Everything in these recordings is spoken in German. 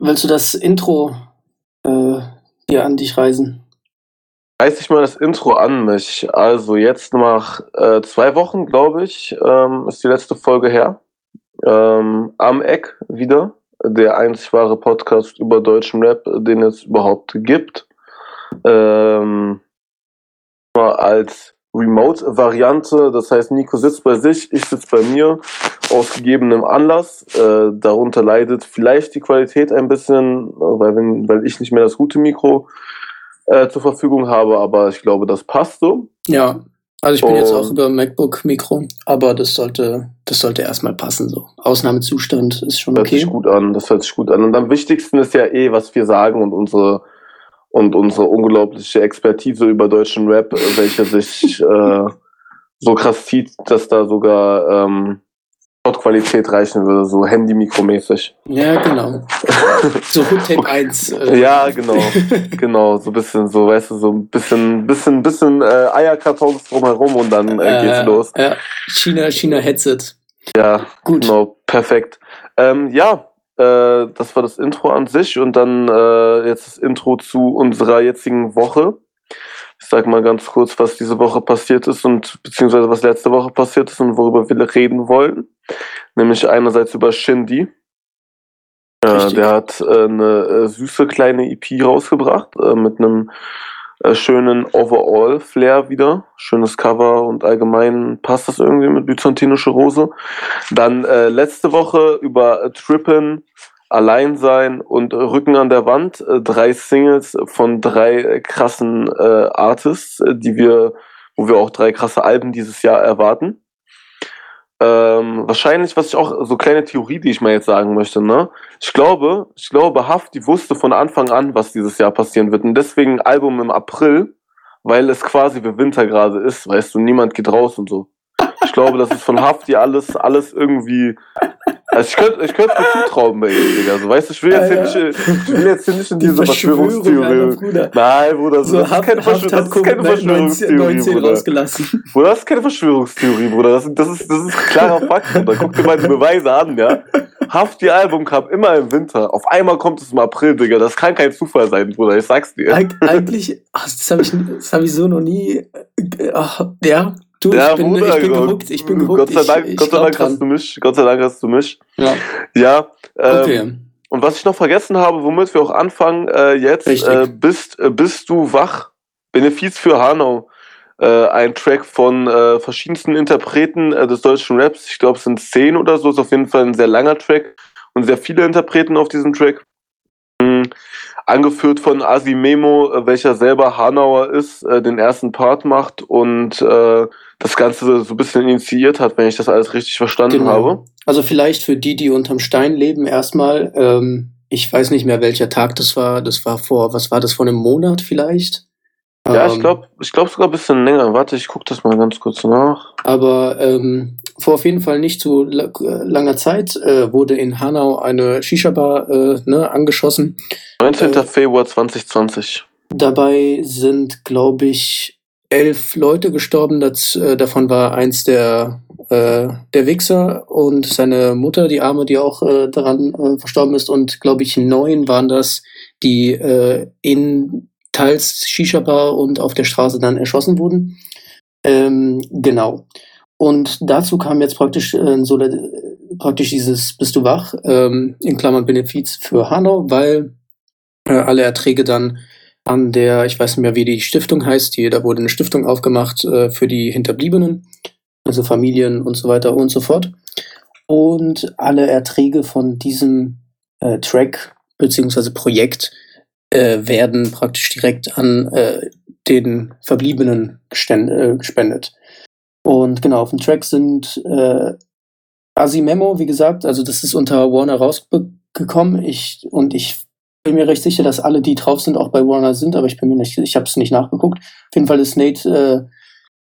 willst du das Intro äh, dir an dich reisen? Reiß ich mal das Intro an mich. Also jetzt nach äh, zwei Wochen, glaube ich, ähm, ist die letzte Folge her. Ähm, am Eck wieder. Der einzig wahre Podcast über deutschen Rap, den es überhaupt gibt. Ähm, als Remote-Variante. Das heißt, Nico sitzt bei sich, ich sitze bei mir, aus gegebenem Anlass. Äh, darunter leidet vielleicht die Qualität ein bisschen, weil, wenn, weil ich nicht mehr das gute Mikro äh, zur Verfügung habe, aber ich glaube, das passt so. Ja, also ich bin Und, jetzt auch über MacBook-Mikro, aber das sollte, das sollte erstmal passen. So. Ausnahmezustand ist schon okay. Das hört sich gut an, das hört sich gut an. Und am wichtigsten ist ja eh, was wir sagen und unsere und unsere unglaubliche Expertise über deutschen Rap, welche sich äh, so krass zieht, dass da sogar ähm, Qualität reichen würde, so Handy-Mikromäßig. Ja, genau. so Hood Tape 1. Äh. Ja, genau. genau. So ein bisschen, so, weißt du, so ein bisschen, bisschen, bisschen äh, Eierkartons drumherum und dann äh, geht's los. Ja, China, China Headset. Ja, gut. Genau, perfekt. Ähm, ja, äh, das war das Intro an sich und dann äh, jetzt das Intro zu unserer jetzigen Woche. Ich sage mal ganz kurz, was diese Woche passiert ist und beziehungsweise was letzte Woche passiert ist und worüber wir reden wollen. Nämlich einerseits über Shindy. Äh, der hat äh, eine äh, süße kleine EP rausgebracht mit einem äh, schönen Overall-Flair wieder. Schönes Cover und allgemein passt das irgendwie mit byzantinische Rose. Dann äh, letzte Woche über äh, Trippen, Alleinsein und Rücken an der Wand. Äh, drei Singles von drei krassen äh, Artists, die wir, wo wir auch drei krasse Alben dieses Jahr erwarten. Ähm, wahrscheinlich, was ich auch, so kleine Theorie, die ich mal jetzt sagen möchte, ne? Ich glaube, ich glaube, Hafti wusste von Anfang an, was dieses Jahr passieren wird. Und deswegen Album im April, weil es quasi wie Winter gerade ist, weißt du, niemand geht raus und so. Ich glaube, das ist von Hafti alles, alles irgendwie also ich könnte ich könnt mir zutrauen bei ihm, Digga. So, weißt du, ich will jetzt, ja, hier, Nicht, ich will jetzt hier nicht in diese Verschwörungstheorie. Bruder. Nein, Bruder, so, das, ist keine, Verschwör das ist keine Verschwörungstheorie. 19 Bruder. rausgelassen. Bruder, das ist keine Verschwörungstheorie, Bruder. Das, das, ist, das ist klarer Fakt, Bruder. Guck dir mal die Beweise an, ja. Hafti Album kam immer im Winter. Auf einmal kommt es im April, Digga. Das kann kein Zufall sein, Bruder. Ich sag's dir. Eig eigentlich, ach, das habe ich, hab ich so noch nie. Ach, ja, Du, ja, ich, bin, Bruder, ich bin gehuckt, ich bin gehuckt. Gott sei Dank, ich, ich Gott sei Dank hast du mich. Gott sei Dank hast du mich. Ja. Ja. Ähm, okay. Und was ich noch vergessen habe, womit wir auch anfangen, äh, jetzt, äh, bist, äh, bist du wach? Benefiz für Hanau. Äh, ein Track von äh, verschiedensten Interpreten äh, des deutschen Raps. Ich glaube, es sind zehn oder so. Ist auf jeden Fall ein sehr langer Track und sehr viele Interpreten auf diesem Track. Mhm angeführt von Asimemo, welcher selber Hanauer ist, den ersten Part macht und das Ganze so ein bisschen initiiert hat, wenn ich das alles richtig verstanden genau. habe. Also vielleicht für die, die unterm Stein leben, erstmal, ähm, ich weiß nicht mehr, welcher Tag das war. Das war vor, was war das, vor einem Monat vielleicht? Ja, ähm, ich glaube ich glaub sogar ein bisschen länger. Warte, ich gucke das mal ganz kurz nach. Aber ähm, vor auf jeden Fall nicht zu langer Zeit äh, wurde in Hanau eine Shisha-Bar äh, ne, angeschossen. 19. Äh, Februar 2020. Dabei sind, glaube ich, elf Leute gestorben. Das, äh, davon war eins der, äh, der Wichser und seine Mutter, die Arme, die auch äh, daran äh, verstorben ist. Und, glaube ich, neun waren das, die äh, in teils Shisha-Bar und auf der Straße dann erschossen wurden. Ähm, genau. Und dazu kam jetzt praktisch, äh, so, praktisch dieses Bist du wach, ähm, in Klammern Benefiz für Hanau, weil äh, alle Erträge dann an der, ich weiß nicht mehr, wie die Stiftung heißt, die, da wurde eine Stiftung aufgemacht äh, für die Hinterbliebenen, also Familien und so weiter und so fort. Und alle Erträge von diesem äh, Track beziehungsweise Projekt äh, werden praktisch direkt an äh, den Verbliebenen äh, gespendet. Und genau, auf dem Track sind äh, Asimemo, wie gesagt, also das ist unter Warner rausgekommen. Ich, und ich bin mir recht sicher, dass alle, die drauf sind, auch bei Warner sind, aber ich bin mir nicht, ich habe es nicht nachgeguckt. Auf jeden Fall ist Nate,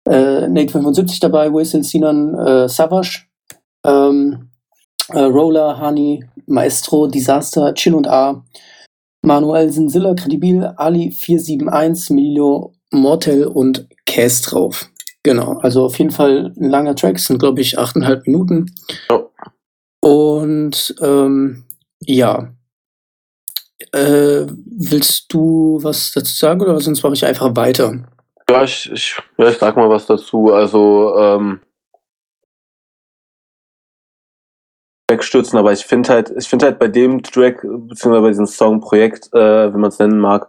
äh, äh, Nate 75 dabei, Wesel Sinan äh, Savage, ähm, äh, Roller, Honey, Maestro, Disaster, Chill und A, Manuel Sinsilla, Credibil, Ali 471, Milio, Mortel und Cass drauf. Genau, also auf jeden Fall ein langer Track, sind glaube ich achteinhalb Minuten. Oh. Und ähm, ja, Äh, willst du was dazu sagen oder sonst mache ich einfach weiter? Ja, ich, ich, ja, ich sag mal was dazu. Also, ähm, wegstürzen, aber ich finde halt, ich finde halt bei dem Track, beziehungsweise bei diesem Song-Projekt, äh, wenn man es nennen mag,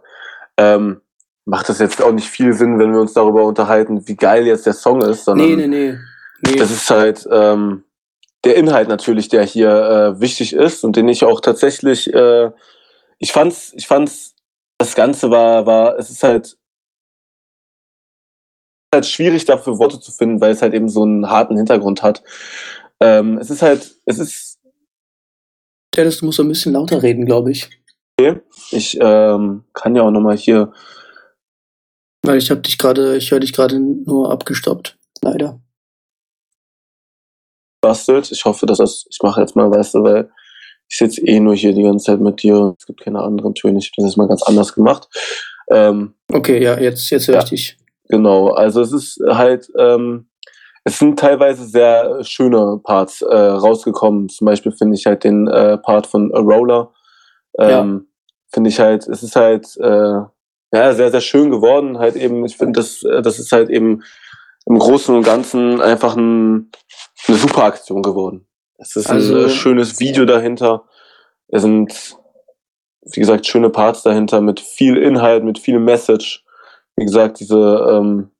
ähm, macht das jetzt auch nicht viel Sinn, wenn wir uns darüber unterhalten, wie geil jetzt der Song ist, sondern nee, nee, nee. nee. das ist halt ähm, der Inhalt natürlich, der hier äh, wichtig ist und den ich auch tatsächlich, äh, ich fand's, ich fand's, das Ganze war, war, es ist halt halt schwierig dafür Worte zu finden, weil es halt eben so einen harten Hintergrund hat. Ähm, es ist halt, es ist. Dennis, du musst ein bisschen lauter reden, glaube ich. Okay. Ich ähm, kann ja auch nochmal hier. Weil ich habe dich gerade, ich höre dich gerade nur abgestoppt. Leider. Bastelt. Ich hoffe, dass das, ich mache jetzt mal, weißt du, weil ich sitze eh nur hier die ganze Zeit mit dir. Es gibt keine anderen Töne. Ich habe das jetzt mal ganz anders gemacht. Ähm, okay, ja, jetzt, jetzt höre ja. ich dich. Genau, also es ist halt, ähm, es sind teilweise sehr schöne Parts äh, rausgekommen. Zum Beispiel finde ich halt den äh, Part von A Roller. Ähm, ja. Finde ich halt, es ist halt äh, ja sehr, sehr schön geworden. Halt eben, ich finde, das, äh, das ist halt eben im Großen und Ganzen einfach ein, eine super Aktion geworden. Es ist also, ein schönes Video dahinter. Es sind, wie gesagt, schöne Parts dahinter mit viel Inhalt, mit viel Message wie gesagt, diese ähm,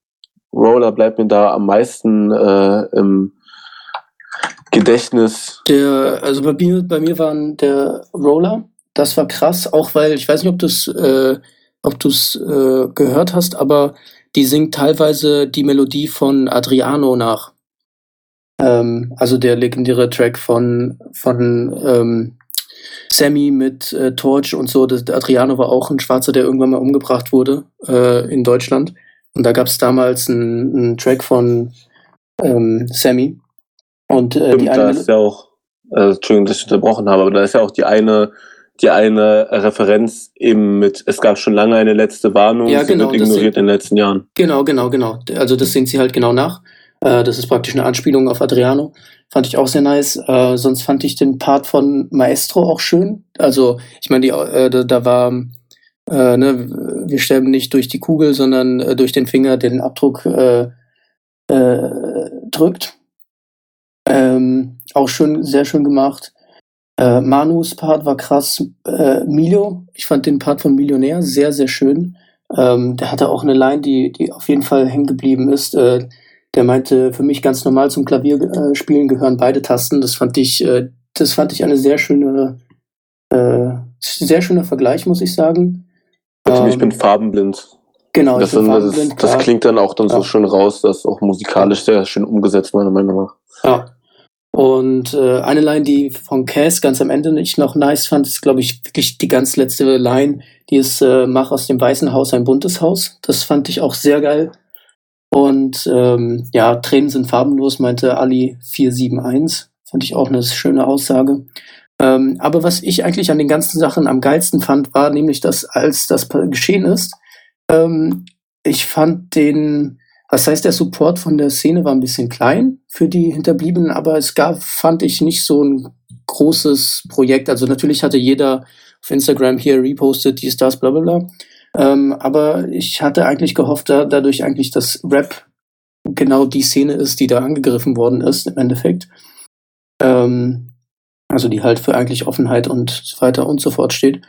Roller bleibt mir da am meisten äh, im Gedächtnis. Der, also bei mir, bei mir waren der Roller, das war krass, auch weil, ich weiß nicht, ob du es äh, ob du's, äh, gehört hast, aber die singt teilweise die Melodie von Adriano nach. Ähm, also der legendäre Track von, von ähm, Sammy mit äh, Torch und so. Das, Adriano war auch ein Schwarzer, der irgendwann mal umgebracht wurde äh, in Deutschland. Und da gab es damals einen, Track von ähm, Sammy. Und äh, Stimmt, die eine da ist ja auch, äh, Entschuldigung, dass ich unterbrochen habe, aber da ist ja auch die eine, die eine Referenz eben mit, es gab schon lange eine letzte Warnung, ja, genau, sie wird ignoriert in den letzten Jahren. Genau, genau, genau. Also das singt sie halt genau nach. Äh, das ist praktisch eine Anspielung auf Adriano. Fand ich auch sehr nice. Äh, sonst fand ich den Part von Maestro auch schön. Also, ich meine, äh, da, da, war, äh, ne, wir sterben nicht durch die Kugel, sondern äh, durch den Finger, der den Abdruck äh, drückt. Ähm, auch schön, sehr schön gemacht. Manus Part war krass. Milo, ich fand den Part von Millionär sehr, sehr schön. Ähm, der hatte auch eine Line, die, die auf jeden Fall hängen geblieben ist der meinte, für mich ganz normal zum Klavierspielen gehören beide Tasten. Das fand ich, äh, das fand ich eine sehr schöne, äh, sehr schöner Vergleich, muss ich sagen. Ähm, ich bin farbenblind. Genau, das, ich bin farbenblind, das, das klingt dann auch dann ja. so schön raus, das ist auch musikalisch sehr schön umgesetzt, meiner Meinung nach. Ja. Und äh, eine Line, die von Cass ganz am Ende nicht noch nice fand, ist, glaube ich, wirklich die ganz letzte Line, die ist, äh, mach aus dem Weißen Haus ein buntes Haus. Das fand ich auch sehr geil. Und ähm, ja, Tränen sind farbenlos, meinte Ali 471. Fand ich auch eine schöne Aussage. Ähm, aber was ich eigentlich an den ganzen Sachen am geilsten fand, war nämlich, dass als das geschehen ist, ähm, ich fand den, was heißt der Support von der Szene war ein bisschen klein für die Hinterbliebenen, aber es gab, fand ich, nicht so ein großes Projekt. Also natürlich hatte jeder auf Instagram hier repostet, dies, das, bla bla bla. Ähm, aber ich hatte eigentlich gehofft, da, dadurch eigentlich, dass Rap genau die Szene ist, die da angegriffen worden ist, im Endeffekt. Ähm, also die halt für eigentlich Offenheit und so weiter und so fort steht.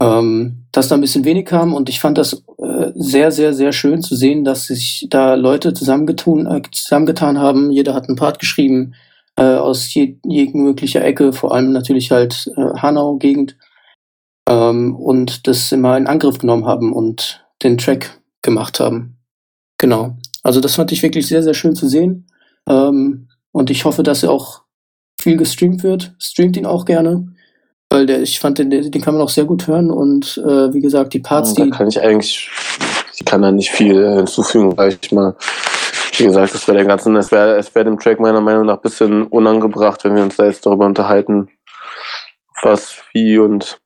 Ähm, dass da ein bisschen wenig kam und ich fand das äh, sehr, sehr, sehr schön zu sehen, dass sich da Leute zusammengetun, äh, zusammengetan haben. Jeder hat einen Part geschrieben äh, aus je, jeglicher Ecke, vor allem natürlich halt äh, Hanau-Gegend ähm, und das immer in Angriff genommen haben und den Track gemacht haben. Genau. Also das fand ich wirklich sehr, sehr schön zu sehen. Ähm, und ich hoffe, dass er auch viel gestreamt wird. Streamt ihn auch gerne. Weil der, ich fand, den, den kann man auch sehr gut hören. Und äh, wie gesagt, die Parts, ja, da die. kann ich eigentlich, ich kann da nicht viel hinzufügen, weil ich mal, wie gesagt, das wäre der ganzen, es wäre es wär dem Track meiner Meinung nach ein bisschen unangebracht, wenn wir uns da jetzt darüber unterhalten, was, wie und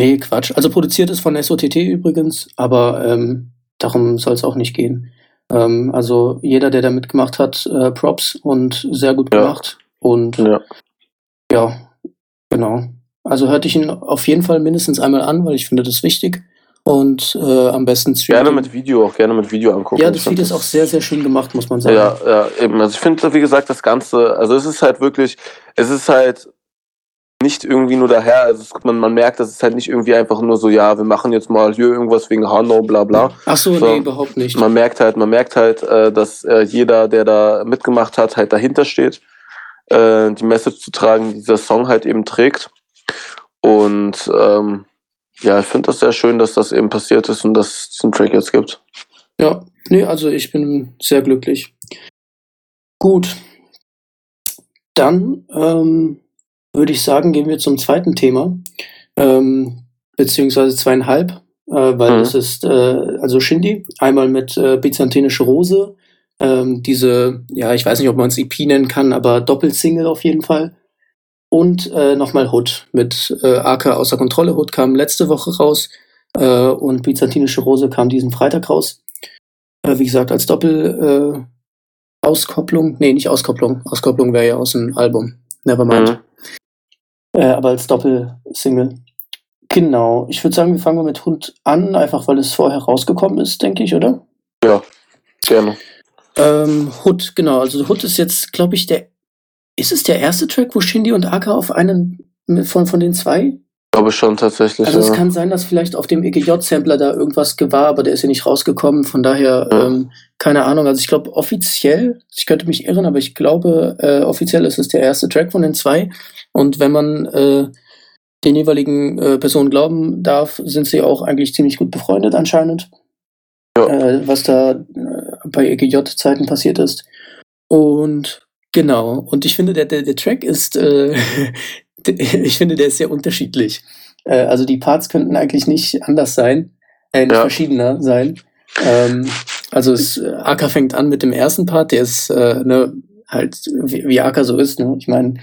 Nee, Quatsch. Also produziert ist von SOTT übrigens, aber ähm, darum soll es auch nicht gehen. Ähm, also jeder, der da mitgemacht hat, äh, Props und sehr gut gemacht. Ja. Und ja. ja, genau. Also hörte ich ihn auf jeden Fall mindestens einmal an, weil ich finde das wichtig. Und äh, am besten streamen. Gerne mit Video, auch gerne mit Video angucken. Ja, das Video ist auch sehr, sehr schön gemacht, muss man sagen. Ja, ja, eben. Also ich finde, wie gesagt, das Ganze, also es ist halt wirklich, es ist halt nicht irgendwie nur daher, also es, man, man merkt, dass es halt nicht irgendwie einfach nur so, ja, wir machen jetzt mal hier irgendwas wegen Hanau, bla bla. Ach so, so nee, überhaupt nicht. Man merkt halt, man merkt halt, äh, dass äh, jeder, der da mitgemacht hat, halt dahinter steht, äh, die Message zu tragen, die dieser Song halt eben trägt. Und ähm, ja, ich finde das sehr schön, dass das eben passiert ist und dass es diesen Track jetzt gibt. Ja, nee, also ich bin sehr glücklich. Gut. Dann ähm, würde ich sagen, gehen wir zum zweiten Thema, ähm, beziehungsweise zweieinhalb, äh, weil mhm. es ist äh, also Shindy, einmal mit äh, Byzantinische Rose, ähm, diese, ja, ich weiß nicht, ob man es EP nennen kann, aber Doppelsingle auf jeden Fall. Und äh, nochmal Hood mit äh, AK außer Kontrolle. Hood kam letzte Woche raus äh, und Byzantinische Rose kam diesen Freitag raus. Äh, wie gesagt, als Doppel äh, Auskopplung. Nee, nicht Auskopplung. Auskopplung wäre ja aus dem Album. Nevermind. Mhm. Äh, aber als Doppelsingle. Genau. Ich würde sagen, wir fangen mit Hund an, einfach weil es vorher rausgekommen ist, denke ich, oder? Ja, gerne. Ähm, Hood, genau. Also Hood ist jetzt, glaube ich, der. Ist es der erste Track, wo Shindy und Aka auf einen von, von den zwei? Glaube schon tatsächlich. Also ja. es kann sein, dass vielleicht auf dem EGJ-Sampler da irgendwas war, aber der ist ja nicht rausgekommen. Von daher, ja. ähm, keine Ahnung. Also ich glaube offiziell, ich könnte mich irren, aber ich glaube äh, offiziell ist es der erste Track von den zwei. Und wenn man äh, den jeweiligen äh, Personen glauben darf, sind sie auch eigentlich ziemlich gut befreundet anscheinend. Ja. Äh, was da äh, bei EGJ-Zeiten passiert ist. Und genau, und ich finde, der, der, der Track ist, äh, ich finde, der ist sehr unterschiedlich. Äh, also die Parts könnten eigentlich nicht anders sein, äh, nicht ja. verschiedener sein. Ähm, also es, Aka fängt an mit dem ersten Part, der ist ne, halt wie, wie Aka so ist. Ne? Ich meine,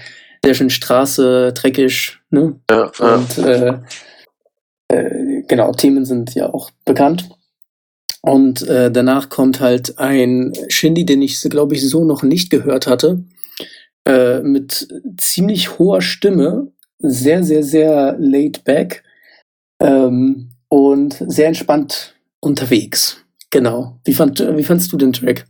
sehr schön Straße, dreckig, ne? Ja, Und Äh, äh, genau, Themen sind ja auch bekannt. Und äh, danach kommt halt ein Shindy, den ich, glaube ich, so noch nicht gehört hatte, äh, mit ziemlich hoher Stimme, sehr, sehr, sehr laid back ähm, und sehr entspannt unterwegs. Genau. Wie, fand, wie fandst du den Track?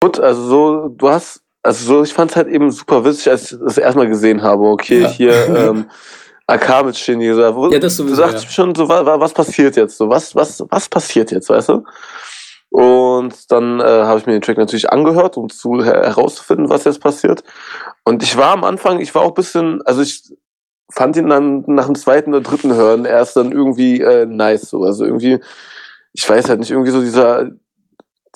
Gut, also so, du hast also so, ich fand es halt eben super witzig, als ich das erstmal gesehen habe. Okay, ja. hier ähm, AK mit Shindy. So, wo, ja, das sowieso, du sagst ja. schon so, was, was passiert jetzt? So, was, was, was passiert jetzt, weißt du? Und dann äh, habe ich mir den Track natürlich angehört, um zu herauszufinden, was jetzt passiert. Und ich war am Anfang, ich war auch ein bisschen, also ich fand ihn dann nach dem zweiten oder dritten Hören erst dann irgendwie äh, nice. So. Also irgendwie, ich weiß halt nicht, irgendwie so dieser,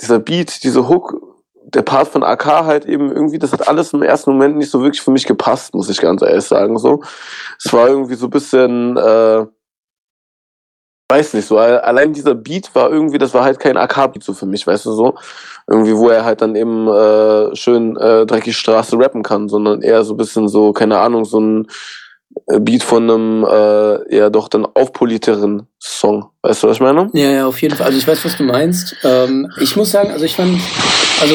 dieser Beat, diese Hook der Part von AK halt eben irgendwie, das hat alles im ersten Moment nicht so wirklich für mich gepasst, muss ich ganz ehrlich sagen. So, es war irgendwie so ein bisschen, äh, weiß nicht so. Allein dieser Beat war irgendwie, das war halt kein AK-Beat so für mich, weißt du so, irgendwie, wo er halt dann eben äh, schön äh, dreckig Straße rappen kann, sondern eher so ein bisschen so, keine Ahnung, so ein Beat von einem äh, eher doch dann aufpoliteren Song. Weißt du, was ich meine? Ja, ja, auf jeden Fall. Also ich weiß, was du meinst. Ähm, ich muss sagen, also ich fand, also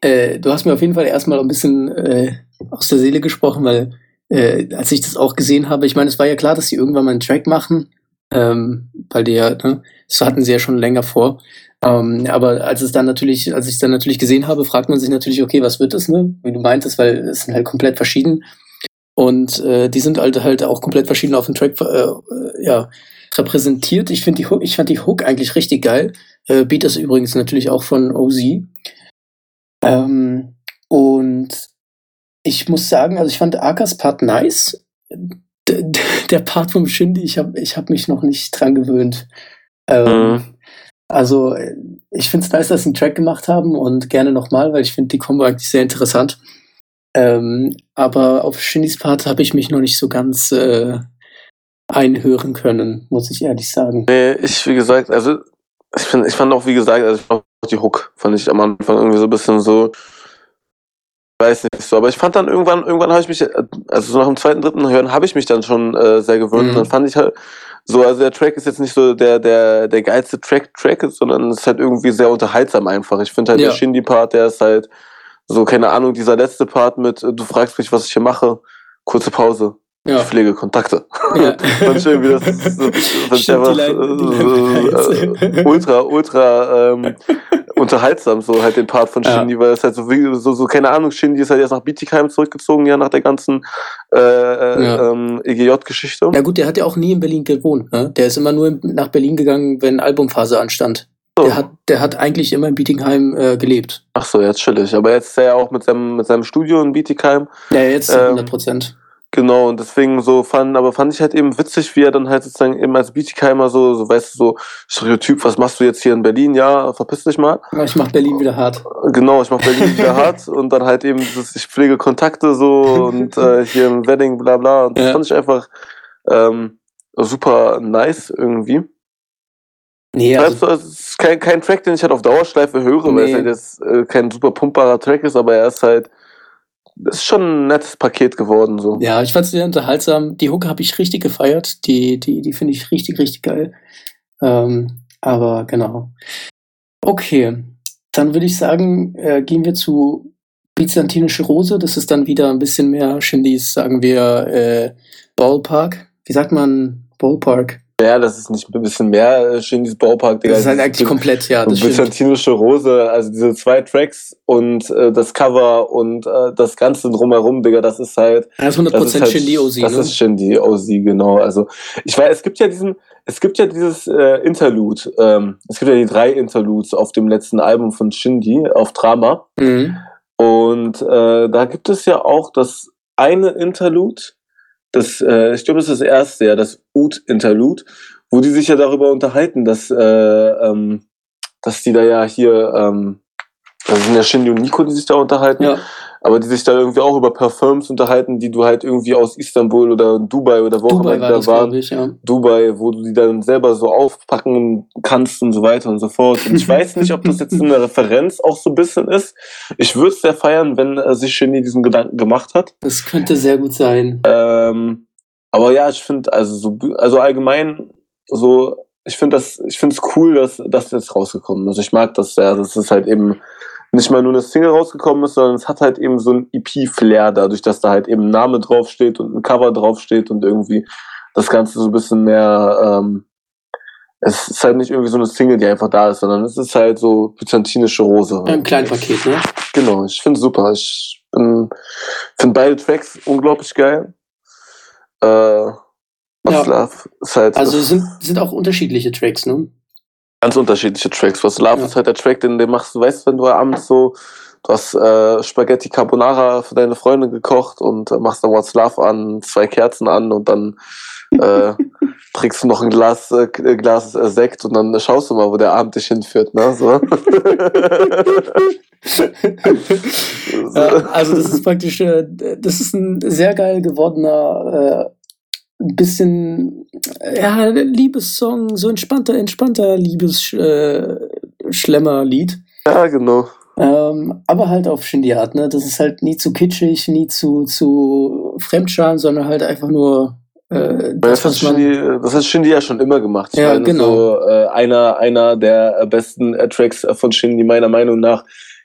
äh, du hast mir auf jeden Fall erstmal ein bisschen äh, aus der Seele gesprochen, weil äh, als ich das auch gesehen habe, ich meine, es war ja klar, dass sie irgendwann mal einen Track machen, ähm, weil die ja, ne, das hatten sie ja schon länger vor. Ähm, aber als es dann natürlich, als ich es dann natürlich gesehen habe, fragt man sich natürlich, okay, was wird das, ne? Wie du meintest, weil es sind halt komplett verschieden. Und äh, die sind halt halt auch komplett verschieden auf dem Track äh, ja, repräsentiert. Ich finde die Hook, ich fand die Hook eigentlich richtig geil. Äh, Beat ist übrigens natürlich auch von OZ. Ähm, und ich muss sagen, also ich fand Akas Part nice. D der Part vom Shindy, ich habe ich hab mich noch nicht dran gewöhnt. Ähm, mhm. Also ich finde es nice, dass sie einen Track gemacht haben und gerne nochmal, weil ich finde die Combo eigentlich sehr interessant. Ähm, aber auf Shindys Part habe ich mich noch nicht so ganz äh, einhören können, muss ich ehrlich sagen. Nee, ich, wie gesagt, also ich, find, ich fand auch, wie gesagt, also ich die Hook fand ich am Anfang irgendwie so ein bisschen so, weiß nicht so, aber ich fand dann irgendwann, irgendwann habe ich mich, also so nach dem zweiten, dritten Hören habe ich mich dann schon äh, sehr gewöhnt. Mhm. dann fand ich halt so, also der Track ist jetzt nicht so der, der, der geilste Track-Track, sondern es ist halt irgendwie sehr unterhaltsam einfach. Ich finde halt ja. der Shindy-Part, der ist halt so, keine Ahnung, dieser letzte Part mit, du fragst mich, was ich hier mache, kurze Pause. Ja. Ich pflege Kontakte. Ja. und irgendwie das, das, das ist einfach äh, ultra, ultra ähm, unterhaltsam, so halt den Part von Shindy, ja. weil es halt so, wie, so, so, keine Ahnung, Shindy ist halt erst nach Bietigheim zurückgezogen, ja, nach der ganzen äh, äh ja. ähm, EGJ-Geschichte. Ja gut, der hat ja auch nie in Berlin gewohnt, ne? Der ist immer nur nach Berlin gegangen, wenn Albumphase anstand. So. Der, hat, der hat eigentlich immer in Bietigheim äh, gelebt. Ach so, jetzt chillig. Aber jetzt ist er ja auch mit seinem, mit seinem Studio in Bietigheim. Ja, jetzt ähm, 100 Prozent. Genau, und deswegen so fand, aber fand ich halt eben witzig, wie er dann halt sozusagen eben als Bietigheimer so, so weißt du, so Stereotyp, was machst du jetzt hier in Berlin? Ja, verpiss dich mal. Ich mach Berlin wieder hart. Genau, ich mach Berlin wieder hart und dann halt eben, das, ich pflege Kontakte so und äh, hier im Wedding, bla bla. Und das ja. fand ich einfach ähm, super nice irgendwie. Nee, also, es ist kein, kein Track, den ich halt auf Dauerschleife höre, nee. weil es halt jetzt äh, kein super pumpbarer Track ist, aber er ist halt das ist schon ein nettes Paket geworden. So. Ja, ich fand es sehr unterhaltsam. Die Hook habe ich richtig gefeiert. Die, die, die finde ich richtig, richtig geil. Ähm, aber genau. Okay, dann würde ich sagen, äh, gehen wir zu Byzantinische Rose. Das ist dann wieder ein bisschen mehr Shindys, sagen wir, äh, Ballpark. Wie sagt man Ballpark? Ja, das ist nicht ein bisschen mehr äh, Shindys Baupark, Digga. Das ist halt eigentlich komplett, ja. Das Byzantinische Rose, also diese zwei Tracks und äh, das Cover und äh, das Ganze drumherum, Digga, das ist halt. Das ist 100% das ist halt, Shindy OZ. Das ne? ist Shindy OZ, genau. Also, ich weiß, es gibt ja diesen, es gibt ja dieses äh, Interlude, ähm, es gibt ja die drei Interludes auf dem letzten Album von Shindy, auf Drama. Mhm. Und äh, da gibt es ja auch das eine Interlude, das, äh, ich glaube, das ist das erste, ja, das Ut-Interlude, wo die sich ja darüber unterhalten, dass, äh, ähm, dass die da ja hier, ähm, das sind ja Shindy und Nico, die sich da unterhalten. Ja aber die sich da irgendwie auch über Parfums unterhalten, die du halt irgendwie aus Istanbul oder Dubai oder wo auch immer war da waren. Ich, ja. Dubai, wo du die dann selber so aufpacken kannst und so weiter und so fort. Und ich weiß nicht, ob das jetzt eine Referenz auch so ein bisschen ist. Ich würde es sehr feiern, wenn äh, sich Genie diesen Gedanken gemacht hat. Das könnte sehr gut sein. Ähm, aber ja, ich finde, also so, also allgemein, so, ich finde das, ich finde es cool, dass das jetzt rausgekommen ist. Ich mag das sehr. Das ist halt eben nicht mal nur eine Single rausgekommen ist, sondern es hat halt eben so ein EP-Flair, dadurch, dass da halt eben ein Name draufsteht und ein Cover draufsteht und irgendwie das Ganze so ein bisschen mehr, ähm, es ist halt nicht irgendwie so eine Single, die einfach da ist, sondern es ist halt so byzantinische Rose. Ein kleines Paket, ne? Genau, ich finde super. Ich finde beide Tracks unglaublich geil. Äh, ja. Love ist halt. Also sind, sind auch unterschiedliche Tracks, ne? Ganz unterschiedliche Tracks. Was Love ja. ist halt der Track, den du machst, du weißt, wenn du abends so, du hast äh, Spaghetti Carbonara für deine Freundin gekocht und äh, machst dann What's Love an, zwei Kerzen an und dann äh, trinkst du noch ein Glas, äh, Glas äh, Sekt und dann schaust du mal, wo der Abend dich hinführt, ne? So. also das ist praktisch, äh, das ist ein sehr geil gewordener äh, ein bisschen, ja, Liebessong, so entspannter, entspannter Liebesschlemmer-Lied. Äh, ja, genau. Ähm, aber halt auf Shindy-Art, ne? Das ist halt nie zu kitschig, nie zu, zu Fremdscham, sondern halt einfach nur äh, das, das, hat Shindy, das hat Shindy ja schon immer gemacht. Ich ja, meine, genau. So, äh, einer, einer der besten äh, Tracks von Shindy meiner Meinung nach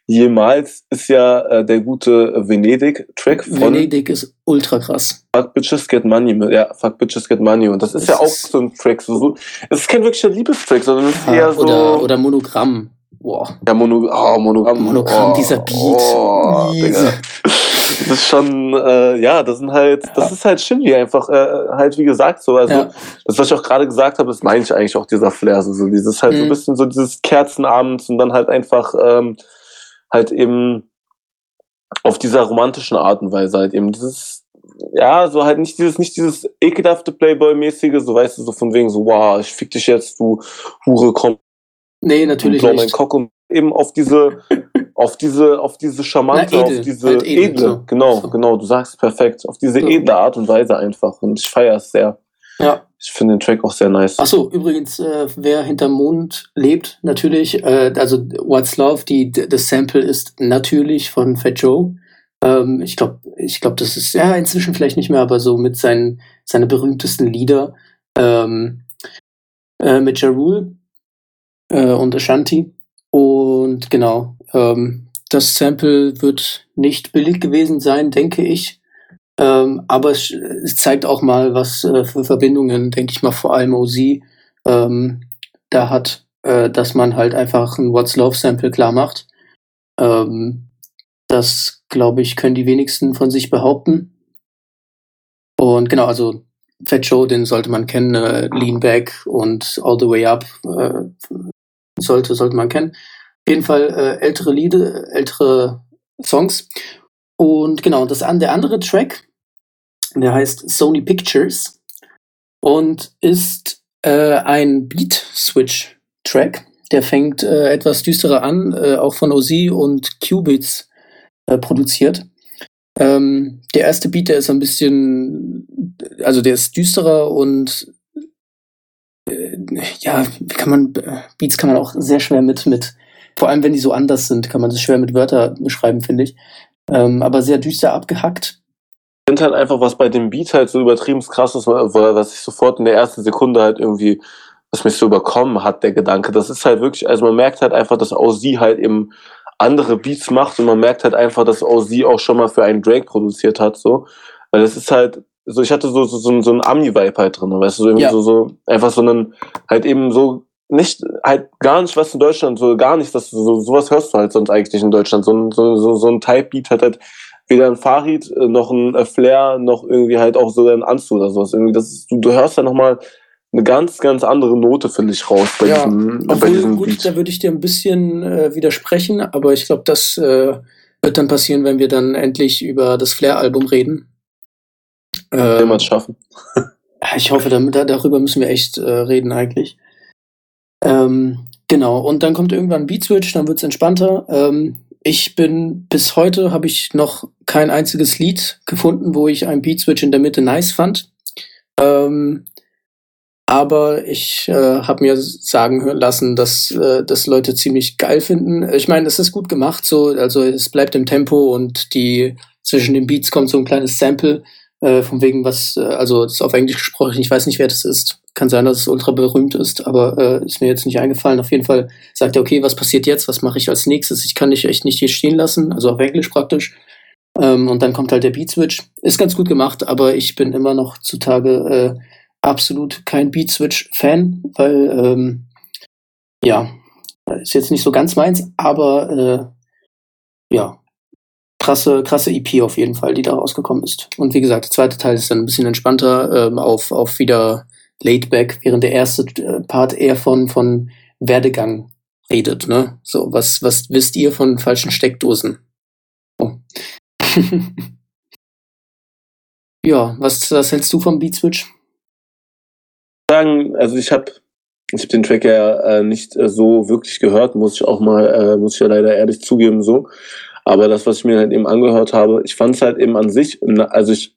jemals ist ja äh, der gute Venedig-Track von. Venedig ist ultra krass. Fuck Bitches Get Money. Ja, Fuck Bitches Get Money. Und das ist das ja auch so ein Track. So, so, das ist kein wirklicher Liebestrack, sondern es ist ja, eher so. Oder, oder Monogramm. Boah. Ja, Mono, oh, Monogramm. Monogramm, oh, dieser Beat. Oh, das ist schon, äh, ja, das sind halt, das ist halt Shindy einfach, äh, halt wie gesagt so. Also, ja. das, was ich auch gerade gesagt habe, das meine ich eigentlich auch dieser Flair. So, so dieses halt mhm. so ein bisschen so dieses Kerzenabend und dann halt einfach, ähm, halt eben auf dieser romantischen Art und Weise halt eben dieses, ja, so halt nicht dieses, nicht dieses ekelhafte Playboy-mäßige, so weißt du, so von wegen so, wow, ich fick dich jetzt, du Hure, komm. Nee, natürlich blau nicht. Cock und eben auf diese, auf diese, auf diese charmante, Na, edel, auf diese halt edel, edle, so. genau, so. genau, du sagst perfekt, auf diese edle Art und Weise einfach und ich feiere es sehr. Ja. Ich finde den Track auch sehr nice. Achso, übrigens, äh, wer hinterm Mond lebt, natürlich, äh, also What's Love, die, das Sample ist natürlich von Fat Joe. Ähm, ich glaube, ich glaub, das ist ja inzwischen vielleicht nicht mehr, aber so mit seinen, seine berühmtesten Lieder ähm, äh, mit Ja Rule äh, und Ashanti. Und genau, ähm, das Sample wird nicht billig gewesen sein, denke ich. Ähm, aber es, es, zeigt auch mal, was äh, für Verbindungen, denke ich mal, vor allem OZ ähm, da hat, äh, dass man halt einfach ein What's Love Sample klar macht. Ähm, das, glaube ich, können die wenigsten von sich behaupten. Und genau, also Fat Joe, den sollte man kennen, äh, Lean Back und All the Way Up äh, sollte, sollte man kennen. Auf jeden Fall äh, ältere Lieder, ältere Songs. Und genau, das, der andere Track, der heißt Sony Pictures und ist äh, ein Beat-Switch-Track. Der fängt äh, etwas düsterer an, äh, auch von OZ und Qubits äh, produziert. Ähm, der erste Beat, der ist ein bisschen, also der ist düsterer und äh, ja, kann man, Beats kann man auch sehr schwer mit, mit, vor allem wenn die so anders sind, kann man das schwer mit Wörter beschreiben, finde ich. Ähm, aber sehr düster abgehackt. Ich finde halt einfach, was bei dem Beat halt so übertrieben krass ist, was ich sofort in der ersten Sekunde halt irgendwie, was mich so überkommen hat, der Gedanke. Das ist halt wirklich, also man merkt halt einfach, dass sie halt eben andere Beats macht und man merkt halt einfach, dass OZ auch schon mal für einen Drake produziert hat, so. Weil es ist halt, so, ich hatte so, so, so, so einen Ami-Vibe halt drin, weißt du, so, irgendwie ja. so, so, einfach so einen, halt eben so, nicht, halt gar nicht was in Deutschland, so gar nicht, dass so, sowas hörst du halt sonst eigentlich nicht in Deutschland. So, so, so, so ein Type-Beat hat halt weder ein Farid, äh, noch ein äh, Flair, noch irgendwie halt auch so ein Anzug oder sowas. Irgendwie, das du, du hörst ja nochmal eine ganz, ganz andere Note, finde ich, raus bei ja, diesem, obwohl, bei diesem gut, Beat. Da würde ich dir ein bisschen äh, widersprechen, aber ich glaube, das äh, wird dann passieren, wenn wir dann endlich über das Flair-Album reden. Ähm, es schaffen. ich hoffe, damit, darüber müssen wir echt äh, reden eigentlich. Ähm, genau, und dann kommt irgendwann ein Beat Switch, dann wird es entspannter. Ähm, ich bin bis heute habe ich noch kein einziges Lied gefunden, wo ich einen Beat Switch in der Mitte nice fand. Ähm, aber ich äh, habe mir sagen lassen, dass äh, das Leute ziemlich geil finden. Ich meine, es ist gut gemacht, so, also es bleibt im Tempo und die zwischen den Beats kommt so ein kleines Sample, äh, von wegen was, äh, also das ist auf Englisch gesprochen, ich weiß nicht, wer das ist. Kann sein, dass es ultra berühmt ist, aber äh, ist mir jetzt nicht eingefallen. Auf jeden Fall sagt er, okay, was passiert jetzt? Was mache ich als nächstes? Ich kann dich echt nicht hier stehen lassen, also auf Englisch praktisch. Ähm, und dann kommt halt der Beat Switch. Ist ganz gut gemacht, aber ich bin immer noch zutage äh, absolut kein Beat Switch-Fan, weil, ähm, ja, ist jetzt nicht so ganz meins, aber äh, ja, krasse, krasse EP auf jeden Fall, die da rausgekommen ist. Und wie gesagt, der zweite Teil ist dann ein bisschen entspannter, ähm, auf, auf wieder laid back, während der erste äh, Part eher von, von Werdegang redet, ne? So, was, was wisst ihr von falschen Steckdosen? Oh. ja, was, was hältst du vom Beat Switch? sagen, also ich habe ich hab den Track ja äh, nicht äh, so wirklich gehört, muss ich auch mal, äh, muss ich ja leider ehrlich zugeben so. Aber das, was ich mir halt eben angehört habe, ich fand es halt eben an sich, also ich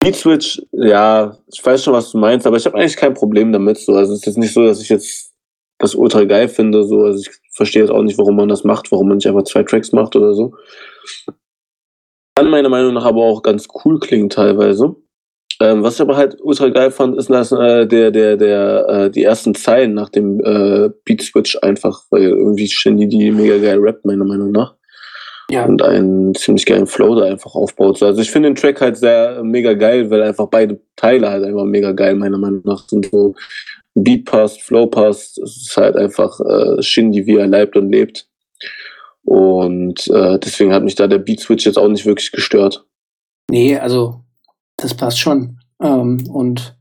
Beat Switch, ja, ich weiß schon, was du meinst, aber ich habe eigentlich kein Problem damit. So. Also es ist jetzt nicht so, dass ich jetzt das ultra geil finde. So. Also ich verstehe jetzt auch nicht, warum man das macht, warum man nicht einfach zwei Tracks macht oder so. Kann meiner Meinung nach aber auch ganz cool klingen teilweise. Ähm, was ich aber halt ultra geil fand, ist, dass äh, der, der, der, äh, die ersten Zeilen nach dem äh, Beat Switch einfach, weil irgendwie Shindy die mega geil rappt, meiner Meinung nach. Ja. Und einen ziemlich geilen Flow da einfach aufbaut. Also ich finde den Track halt sehr mega geil, weil einfach beide Teile halt einfach mega geil, meiner Meinung nach, sind so Beat passt, Flow passt. Es ist halt einfach äh, Shindy, wie er leibt und lebt. Und äh, deswegen hat mich da der Beat Switch jetzt auch nicht wirklich gestört. Nee, also das passt schon. Ähm, und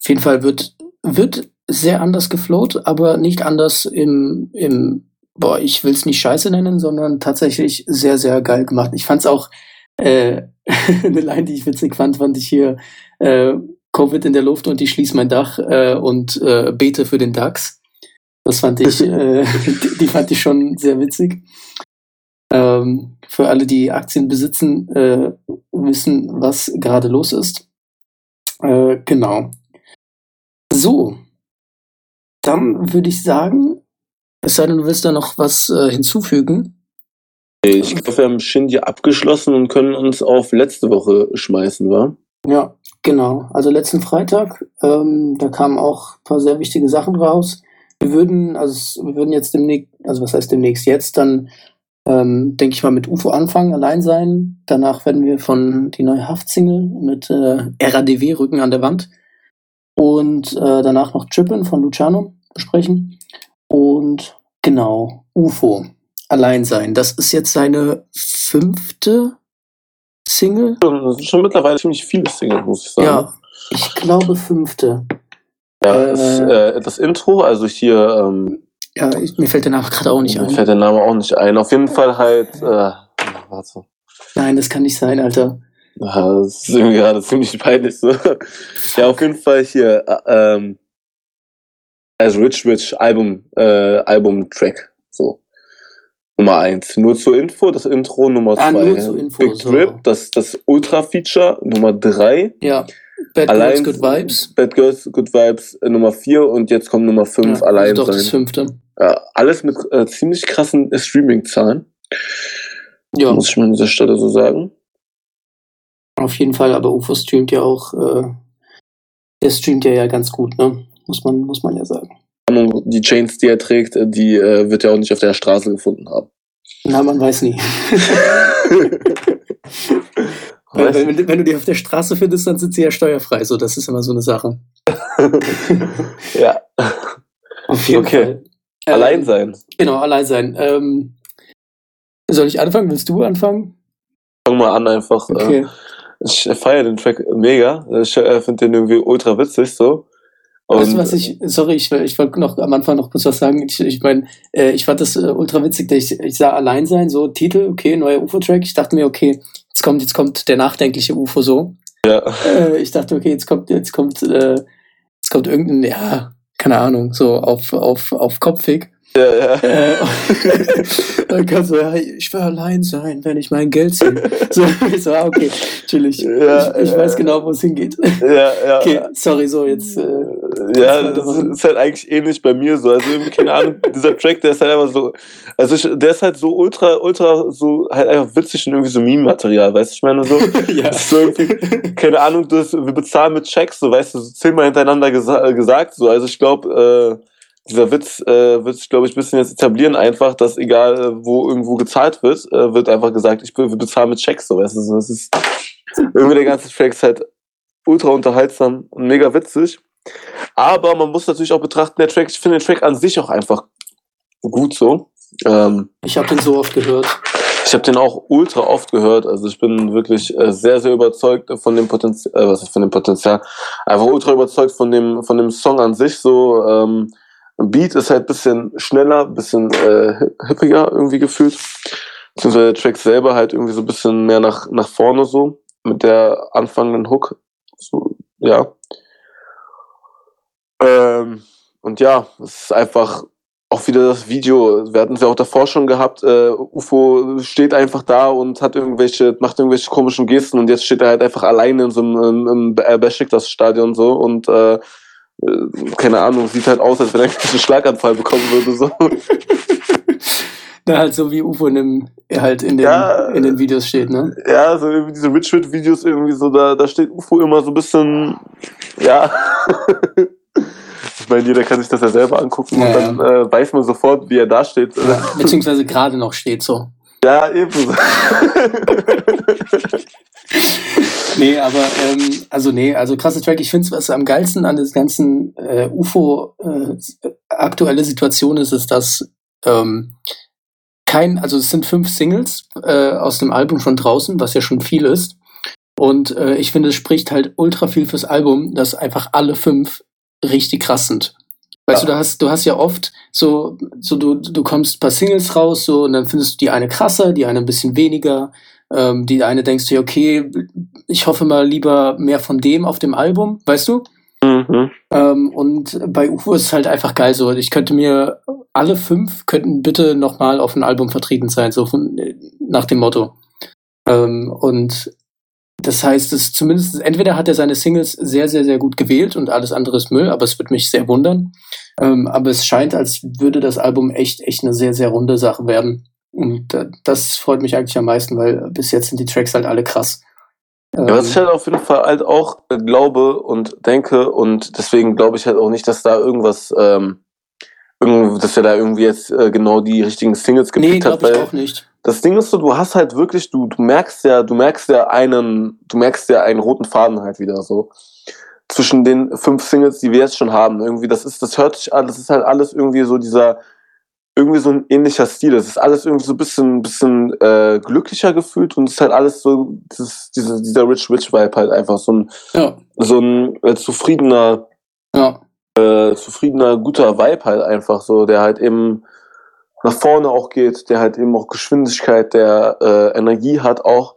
auf jeden Fall wird, wird sehr anders geflowt, aber nicht anders im, im boah, ich will es nicht scheiße nennen, sondern tatsächlich sehr, sehr geil gemacht. Ich fand es auch äh, eine Line, die ich witzig fand, fand ich hier äh, Covid in der Luft und ich schließe mein Dach äh, und äh, bete für den DAX. Das fand ich, äh, die, die fand ich schon sehr witzig. Ähm, für alle, die Aktien besitzen, äh, wissen, was gerade los ist. Äh, genau. So, dann würde ich sagen, es sei denn, du willst da noch was äh, hinzufügen. Ich glaube, wir haben Shindy abgeschlossen und können uns auf letzte Woche schmeißen, wa? Ja, genau. Also letzten Freitag, ähm, da kamen auch ein paar sehr wichtige Sachen raus. Wir würden, also wir würden jetzt demnächst, also was heißt demnächst jetzt, dann ähm, denke ich mal, mit UFO anfangen, allein sein. Danach werden wir von die neue Haft-Single mit äh, RADW, Rücken an der Wand. Und äh, danach noch Trippin von Luciano besprechen. Und genau, UFO, allein sein. Das ist jetzt seine fünfte Single. Das sind schon mittlerweile ziemlich viele Singles, muss ich sagen. Ja, ich glaube fünfte. Ja, äh, das, äh, das Intro, also hier ähm, ja, ich, mir fällt der Name gerade auch nicht mir ein. Mir fällt der Name auch nicht ein. Auf jeden Fall halt. Äh, warte. Nein, das kann nicht sein, Alter. Ja, das ist irgendwie gerade ziemlich peinlich. So. Ja, auf jeden Fall hier. Äh, ähm, als Rich Rich Album, äh, Album-Track. So. Nummer eins. Nur zur Info, das Intro Nummer ah, zwei. Nur zur Info, Big so. Drip, das, das Ultra-Feature Nummer drei. Ja. Bad allein, Girls Good Vibes. Bad Girls Good Vibes äh, Nummer 4 und jetzt kommt Nummer 5 ja, allein. Das ist doch das fünfte. Ja, alles mit äh, ziemlich krassen äh, Streaming-Zahlen. Ja. Muss ich mal an dieser Stelle so sagen. Auf jeden Fall, aber UFO streamt ja auch, äh, der streamt ja ja ganz gut, ne? Muss man, muss man ja sagen. Die Chains, die er trägt, äh, die äh, wird er auch nicht auf der Straße gefunden haben. Na, man weiß nie. Weil, wenn, wenn, du die auf der Straße findest, dann sind sie ja steuerfrei. So, das ist immer so eine Sache. ja. Auf jeden okay. Fall. Ähm, allein sein. Genau, allein sein. Ähm, soll ich anfangen? Willst du anfangen? Fang mal an einfach. Äh, okay. Ich feiere den Track mega. Ich äh, finde den irgendwie ultra witzig so. Und weißt du, was ich, sorry, ich, ich wollte noch am Anfang noch kurz was sagen. Ich, ich meine, äh, ich fand das äh, ultra witzig, dass ich, ich sah allein sein, so Titel, okay, neuer UFO-Track. Ich dachte mir, okay, jetzt kommt, jetzt kommt der nachdenkliche UFO so. Ja. Äh, ich dachte, okay, jetzt kommt, jetzt kommt, äh, jetzt kommt irgendein, ja, keine Ahnung, so auf, auf, auf Kopfig. Ja, ja. Äh, dann kannst du, ja, ich will allein sein, wenn ich mein Geld sehe. So, ich so, ah, okay, chillig. Ja, ich, ich weiß genau, wo es hingeht. Ja, ja. Okay, sorry, so jetzt. Äh, ja, das ist halt eigentlich ähnlich bei mir so. Also, keine Ahnung, dieser Track, der ist halt einfach so, also ich, der ist halt so ultra, ultra, so halt einfach witzig und irgendwie so Meme-Material, weißt du, ich meine so. ja. So irgendwie, keine Ahnung, das, wir bezahlen mit Checks, so, weißt du, so zehnmal hintereinander gesa gesagt, so. Also ich glaube, äh, dieser Witz äh, wird sich, glaube ich, ein bisschen jetzt etablieren, einfach, dass egal äh, wo irgendwo gezahlt wird, äh, wird einfach gesagt, ich bezahle mit Checks, so weißt du. Das ist irgendwie der ganze Track ist halt ultra unterhaltsam und mega witzig. Aber man muss natürlich auch betrachten, der Track, ich finde den Track an sich auch einfach gut so. Ähm, ich habe den so oft gehört. Ich habe den auch ultra oft gehört. Also ich bin wirklich äh, sehr, sehr überzeugt von dem Potenzial, äh, was ist von dem Potenzial? Einfach ultra überzeugt von dem, von dem Song an sich. So, ähm, Beat ist halt bisschen schneller, bisschen äh, hippiger irgendwie gefühlt. Beziehungsweise der Track selber halt irgendwie so ein bisschen mehr nach, nach vorne so, mit der anfangenden Hook. So, ja. Ähm, und ja, es ist einfach auch wieder das Video. Wir hatten es ja auch davor schon gehabt. Äh, UFO steht einfach da und hat irgendwelche, macht irgendwelche komischen Gesten und jetzt steht er halt einfach alleine in so einem im, im Besiktas-Stadion so und äh, äh, keine Ahnung, sieht halt aus, als wenn er einen Schlaganfall bekommen würde. So. Na, halt so wie UFO in, dem, halt in, den, ja, in den Videos steht, ne? Ja, so irgendwie diese Richard-Videos irgendwie so, da, da steht UFO immer so ein bisschen, ja. ich meine, jeder kann sich das ja selber angucken ja, und dann ja. äh, weiß man sofort, wie er da steht. Beziehungsweise gerade noch steht so. Ja, eben. nee, aber ähm, also nee, also krasse Track. Ich finde es, was am geilsten an des ganzen äh, UFO äh, aktuelle Situation ist, ist, dass ähm, kein, also es sind fünf Singles äh, aus dem Album schon draußen, was ja schon viel ist. Und äh, ich finde, es spricht halt ultra viel fürs Album, dass einfach alle fünf richtig krass sind. Weißt ja. du, du hast, du hast ja oft so, so du, du kommst ein paar Singles raus, so, und dann findest du die eine krasser, die eine ein bisschen weniger. Ähm, die eine denkst du, okay, ich hoffe mal lieber mehr von dem auf dem Album, weißt du? Mhm. Ähm, und bei UFO ist es halt einfach geil so. Ich könnte mir, alle fünf könnten bitte nochmal auf ein Album vertreten sein, so von, nach dem Motto. Ähm, und das heißt, es zumindest, entweder hat er seine Singles sehr, sehr, sehr gut gewählt und alles andere ist Müll, aber es würde mich sehr wundern. Ähm, aber es scheint, als würde das Album echt, echt eine sehr, sehr runde Sache werden. Und äh, das freut mich eigentlich am meisten, weil bis jetzt sind die Tracks halt alle krass. Ja, was ich halt auf jeden Fall halt auch glaube und denke und deswegen glaube ich halt auch nicht, dass da irgendwas, ähm, dass er da irgendwie jetzt äh, genau die richtigen Singles gepickt nee, hat. Nee, glaube ich auch nicht. das Ding ist so, du hast halt wirklich, du, du merkst ja, du merkst ja einen, du merkst ja einen roten Faden halt wieder so zwischen den fünf Singles, die wir jetzt schon haben. Irgendwie, das ist, das hört sich an, das ist halt alles irgendwie so dieser, irgendwie so ein ähnlicher Stil. Es ist alles irgendwie so ein bisschen, bisschen äh, glücklicher gefühlt und es ist halt alles so, dieses, dieser, dieser Rich Rich Vibe halt einfach so ein, ja. so ein äh, zufriedener, ja. äh, zufriedener, guter Vibe halt einfach so, der halt eben nach vorne auch geht, der halt eben auch Geschwindigkeit, der äh, Energie hat auch.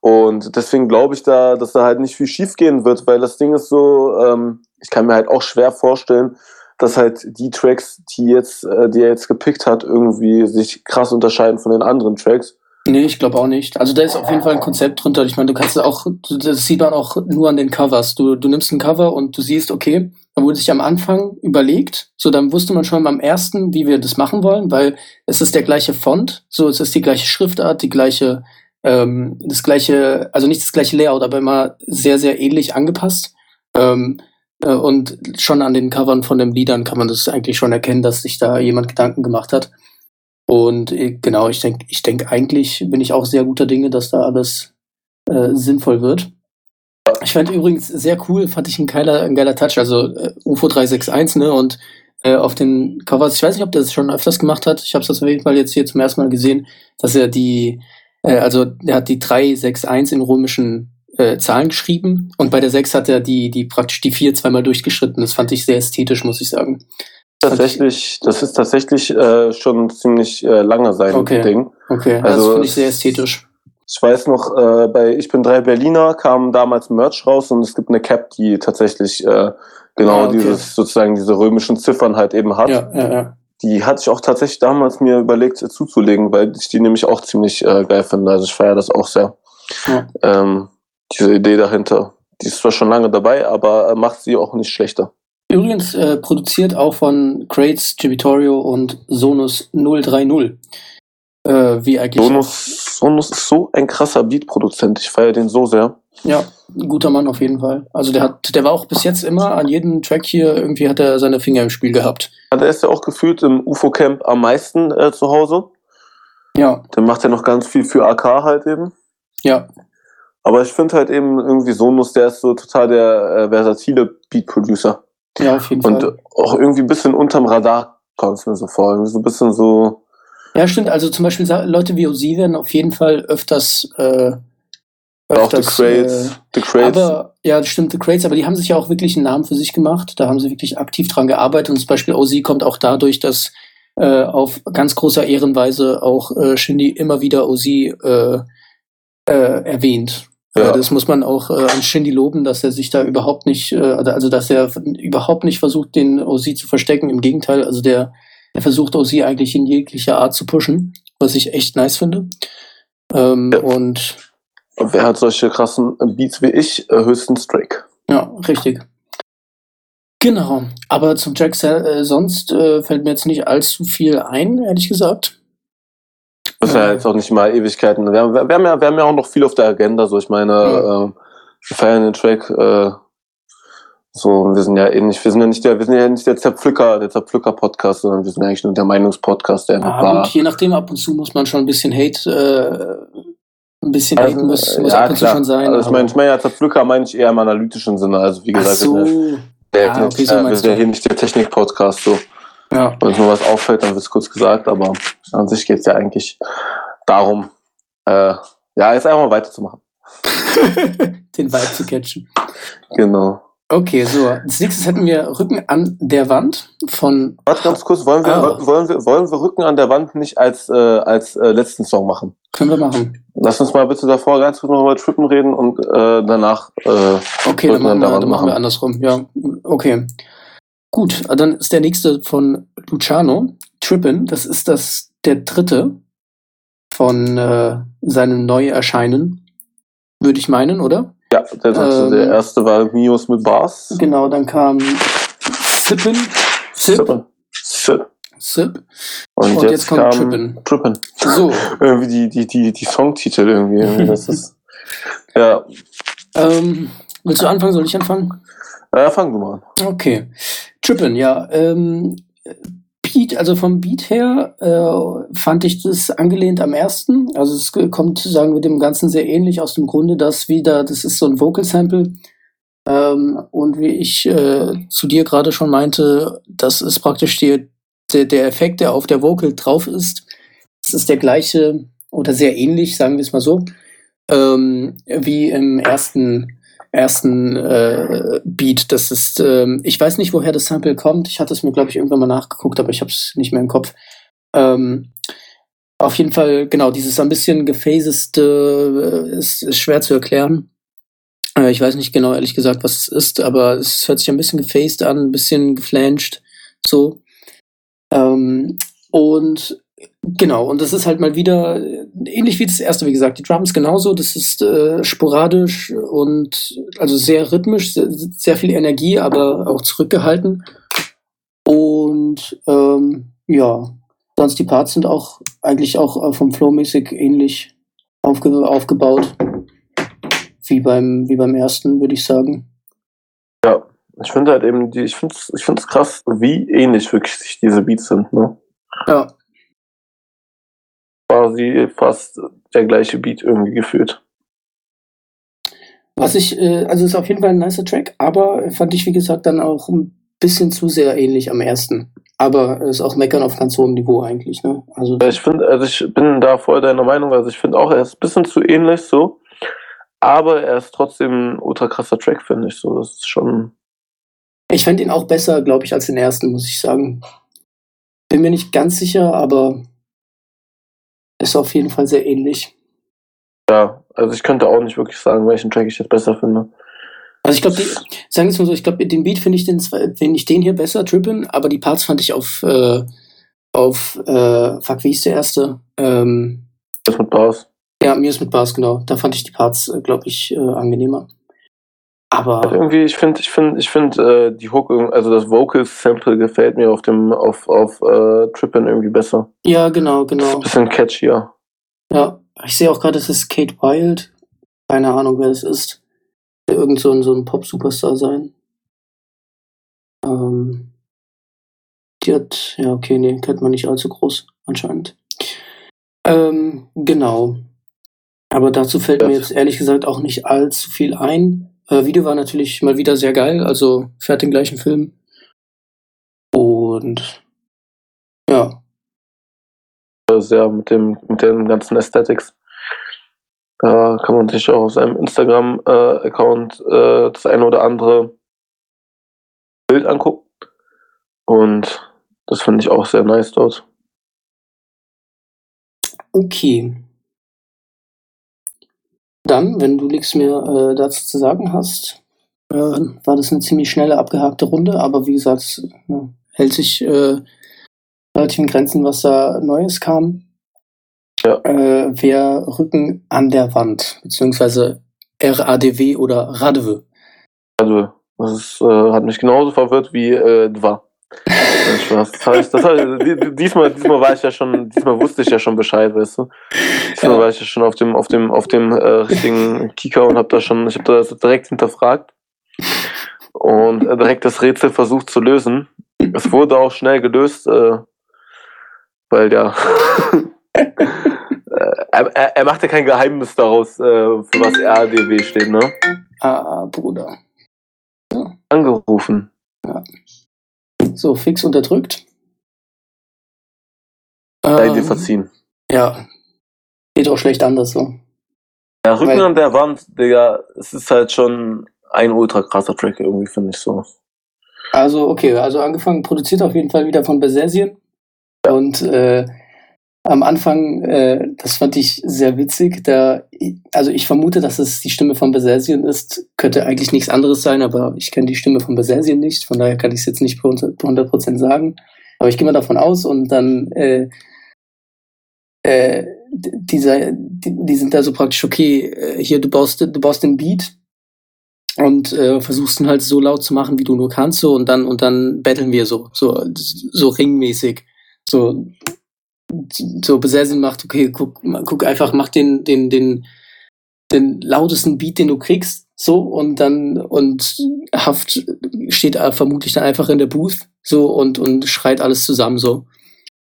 Und deswegen glaube ich da, dass da halt nicht viel schief gehen wird, weil das Ding ist so, ähm, ich kann mir halt auch schwer vorstellen, dass halt die Tracks, die jetzt, äh, die er jetzt gepickt hat, irgendwie sich krass unterscheiden von den anderen Tracks. Nee, ich glaube auch nicht. Also da ist auf jeden Fall ein Konzept drunter. Ich meine, du kannst auch, das sieht man auch nur an den Covers. Du, du nimmst ein Cover und du siehst, okay, da wurde sich am Anfang überlegt, so dann wusste man schon beim ersten, wie wir das machen wollen, weil es ist der gleiche Font, so es ist die gleiche Schriftart, die gleiche, ähm, das gleiche, also nicht das gleiche Layout, aber immer sehr, sehr ähnlich angepasst. Ähm, äh, und schon an den Covern von den Liedern kann man das eigentlich schon erkennen, dass sich da jemand Gedanken gemacht hat. Und äh, genau, ich denke, ich denke, eigentlich bin ich auch sehr guter Dinge, dass da alles äh, sinnvoll wird. Ich fand übrigens sehr cool, fand ich ein geiler, ein geiler Touch, also äh, UFO 361, ne? Und äh, auf den Covers, ich weiß nicht, ob der das schon öfters gemacht hat, ich habe es auf jeden Fall jetzt hier zum ersten Mal gesehen, dass er die, äh, also er hat die 361 in römischen äh, Zahlen geschrieben und bei der 6 hat er die, die praktisch die 4 zweimal durchgeschritten. Das fand ich sehr ästhetisch, muss ich sagen. Tatsächlich, das ist tatsächlich äh, schon ziemlich äh, lange sein okay. Ding. Okay, also, das finde ich sehr ästhetisch. Ich weiß noch, äh, bei Ich bin drei Berliner kam damals Merch raus und es gibt eine Cap, die tatsächlich äh, genau ah, okay. dieses sozusagen diese römischen Ziffern halt eben hat. Ja, ja, ja. Die hatte ich auch tatsächlich damals mir überlegt äh, zuzulegen, weil ich die nämlich auch ziemlich äh, geil finde. Also ich feiere das auch sehr. Ja. Ähm, diese Idee dahinter. Die ist zwar schon lange dabei, aber macht sie auch nicht schlechter. Übrigens äh, produziert auch von Crates, Gibitorio und Sonus 030. Äh, wie eigentlich. Sonus, Sonus ist so ein krasser Beat-Produzent. Ich feiere den so sehr. Ja, ein guter Mann auf jeden Fall. Also der hat, der war auch bis jetzt immer an jedem Track hier, irgendwie hat er seine Finger im Spiel gehabt. Ja, der ist ja auch gefühlt im UFO-Camp am meisten äh, zu Hause. Ja. Der macht ja noch ganz viel für AK halt eben. Ja. Aber ich finde halt eben irgendwie Sonus, der ist so total der äh, versatile Beat-Producer. Ja, auf jeden und Fall. Und auch irgendwie ein bisschen unterm Radar kommt es mir so vor. Irgendwie so ein bisschen so. Ja, stimmt. Also zum Beispiel Leute wie OZ werden auf jeden Fall öfters. Äh, öfters auch The Crates. Äh, the Crates. Aber, ja, stimmt, The Crates, aber die haben sich ja auch wirklich einen Namen für sich gemacht. Da haben sie wirklich aktiv dran gearbeitet. Und zum Beispiel OZ kommt auch dadurch, dass äh, auf ganz großer Ehrenweise auch äh, Shindy immer wieder OZ äh, äh, erwähnt. Ja. Das muss man auch äh, an Shindy loben, dass er sich da überhaupt nicht, äh, also dass er überhaupt nicht versucht, den OC zu verstecken. Im Gegenteil, also der, der versucht OC eigentlich in jeglicher Art zu pushen, was ich echt nice finde. Ähm, ja. Und wer hat solche krassen Beats wie ich? Äh, höchstens Drake. Ja, richtig. Genau. Aber zum Jack äh, sonst fällt mir jetzt nicht allzu viel ein, ehrlich gesagt. Das ist ja jetzt auch nicht mal Ewigkeiten. Wir haben, wir, haben ja, wir haben ja auch noch viel auf der Agenda. So, ich meine, ja. äh, wir feiern den Track. Äh, so, wir sind ja ähnlich, wir sind ja nicht der, wir sind ja nicht der Zerpflücker, der Zerpflücker-Podcast, sondern wir sind eigentlich nur der Meinungspodcast, der ah, war. Gut, je nachdem, ab und zu muss man schon ein bisschen Hate, äh, ein bisschen also, Hate muss, muss ja, ab und klar. zu schon sein. Also ich meine, ich meine ja Zerpflücker meine ich eher im analytischen Sinne. Also wie gesagt, so. wir, der, ah, okay, so äh, wir sind ja hier nicht der Technik-Podcast so. Ja. Wenn nur was auffällt, dann wird es kurz gesagt, aber an sich geht es ja eigentlich darum, äh, ja, jetzt einfach mal weiterzumachen. Den Vibe zu catchen. Genau. Okay, so. Als nächstes hätten wir Rücken an der Wand von. Warte ganz kurz, wollen wir, oh. wollen wir, wollen wir Rücken an der Wand nicht als, äh, als äh, letzten Song machen? Können wir machen. Lass uns mal bitte davor ganz kurz noch über Trippen reden und äh, danach. Äh, okay, dann machen, wir, dann machen wir andersrum. Ja, okay. Gut, dann ist der nächste von Luciano, Trippin. Das ist das der dritte von äh, seinem Neuerscheinen, würde ich meinen, oder? Ja, der, ähm, der erste war Mios mit Bars. Genau, dann kam Sippen. Sip. Sip. Sip. Und, Und jetzt, jetzt, kommt Trippin. Trippin. So. irgendwie die, die, die, die Songtitel irgendwie. Das ist, ja. Ähm, willst du anfangen? Soll ich anfangen? Ja, fang du mal an. Okay. Trippin, ja. Ähm, Beat, also vom Beat her äh, fand ich das angelehnt am ersten. Also es kommt, sagen wir, dem Ganzen sehr ähnlich aus dem Grunde, dass wieder, das ist so ein Vocal Sample. Ähm, und wie ich äh, zu dir gerade schon meinte, das ist praktisch die, der, der Effekt, der auf der Vocal drauf ist. Das ist der gleiche oder sehr ähnlich, sagen wir es mal so, ähm, wie im ersten ersten äh, Beat. Das ist, ähm, ich weiß nicht, woher das Sample kommt. Ich hatte es mir, glaube ich, irgendwann mal nachgeguckt, aber ich habe es nicht mehr im Kopf. Ähm, auf jeden Fall, genau, dieses ein bisschen gefaseste äh, ist, ist schwer zu erklären. Äh, ich weiß nicht genau, ehrlich gesagt, was es ist, aber es hört sich ein bisschen gefaced an, ein bisschen geflanscht, so. Ähm, und Genau, und das ist halt mal wieder ähnlich wie das erste, wie gesagt. Die Drums genauso, das ist äh, sporadisch und also sehr rhythmisch, sehr, sehr, viel Energie, aber auch zurückgehalten. Und ähm, ja, sonst die Parts sind auch eigentlich auch äh, vom Flow-mäßig ähnlich aufge aufgebaut. Wie beim, wie beim ersten, würde ich sagen. Ja, ich finde halt eben, die, ich finde es ich find's krass, wie ähnlich wirklich sich diese Beats sind, ne? Ja quasi fast der gleiche Beat irgendwie geführt. Was ich, äh, also ist auf jeden Fall ein nicer Track, aber fand ich, wie gesagt, dann auch ein bisschen zu sehr ähnlich am ersten. Aber ist auch Meckern auf ganz hohem Niveau eigentlich, ne? Also ich finde, also ich bin da voll deiner Meinung, also ich finde auch, er ist ein bisschen zu ähnlich so, aber er ist trotzdem ein ultra krasser Track, finde ich so. Das ist schon. Ich fände ihn auch besser, glaube ich, als den ersten, muss ich sagen. Bin mir nicht ganz sicher, aber ist auf jeden Fall sehr ähnlich. Ja, also ich könnte auch nicht wirklich sagen, welchen Track ich jetzt besser finde. Also ich glaube, sagen wir es mal so, ich glaube, den Beat finde ich den, find ich den hier besser, Trippin, aber die Parts fand ich auf, äh, auf, äh, fuck, wie ist der erste? Ähm, das mit Bars. Ja, mir ist mit Bars, genau. Da fand ich die Parts, äh, glaube ich, äh, angenehmer. Aber. Also irgendwie, ich finde, ich finde, ich finde, äh, die Hook, also das Vocal-Sample gefällt mir auf dem, auf, auf äh, Trippin irgendwie besser. Ja, genau, genau. Das ist ein bisschen catchier. Ja, ich sehe auch gerade, es ist Kate Wild. Keine Ahnung, wer das ist. Irgend so ein, so ein Pop-Superstar sein. Ähm, die hat, ja, okay, nee, kennt man nicht allzu groß, anscheinend. Ähm, genau. Aber dazu fällt das. mir jetzt ehrlich gesagt auch nicht allzu viel ein. Äh, Video war natürlich mal wieder sehr geil, also fährt den gleichen Film. Und ja. Sehr mit dem, mit den ganzen Aesthetics. Da kann man sich auch auf seinem Instagram-Account äh, das eine oder andere Bild angucken. Und das finde ich auch sehr nice dort. Okay. Dann, wenn du nichts mehr äh, dazu zu sagen hast, äh, war das eine ziemlich schnelle, abgehakte Runde, aber wie gesagt, es äh, hält sich äh, relativ in Grenzen, was da Neues kam. Ja. Äh, wir rücken an der Wand, beziehungsweise RADW oder Radwe. Radwe. Das ist, äh, hat mich genauso verwirrt wie äh, Dwa. Spaß. Das heißt, das heißt, diesmal, diesmal war ich ja schon, diesmal wusste ich ja schon Bescheid, weißt du. Diesmal ja. war ich ja schon auf dem, auf dem, auf dem äh, richtigen Kika und habe da schon, ich habe das direkt hinterfragt und äh, direkt das Rätsel versucht zu lösen. Es wurde auch schnell gelöst, äh, weil ja, äh, er, er macht ja kein Geheimnis daraus, äh, für was RADW steht, ne? Ah, Bruder. Ja. Angerufen. Ja. So, fix unterdrückt. Sei dir ähm, verziehen. Ja. Geht auch schlecht anders so. Ja, Rücken Weil, an der Wand, Digga, es ist halt schon ein ultra krasser Track irgendwie, finde ich so. Also, okay, also angefangen, produziert auf jeden Fall wieder von Besersien. Ja. Und äh, am Anfang, äh, das fand ich sehr witzig. Da, also ich vermute, dass es die Stimme von Besersien ist. Könnte eigentlich nichts anderes sein, aber ich kenne die Stimme von Besersien nicht. Von daher kann ich es jetzt nicht bei 100% sagen. Aber ich gehe mal davon aus und dann äh, äh, dieser, die, die, sind da so praktisch, okay, äh, hier, du baust, du baust den Beat und äh, versuchst ihn halt so laut zu machen, wie du nur kannst, so und dann und dann battlen wir so, so, so ringmäßig. So, so besessen macht, okay, guck, guck einfach, mach den, den, den, den lautesten Beat, den du kriegst, so, und dann, und Haft steht vermutlich dann einfach in der Booth, so und, und schreit alles zusammen so.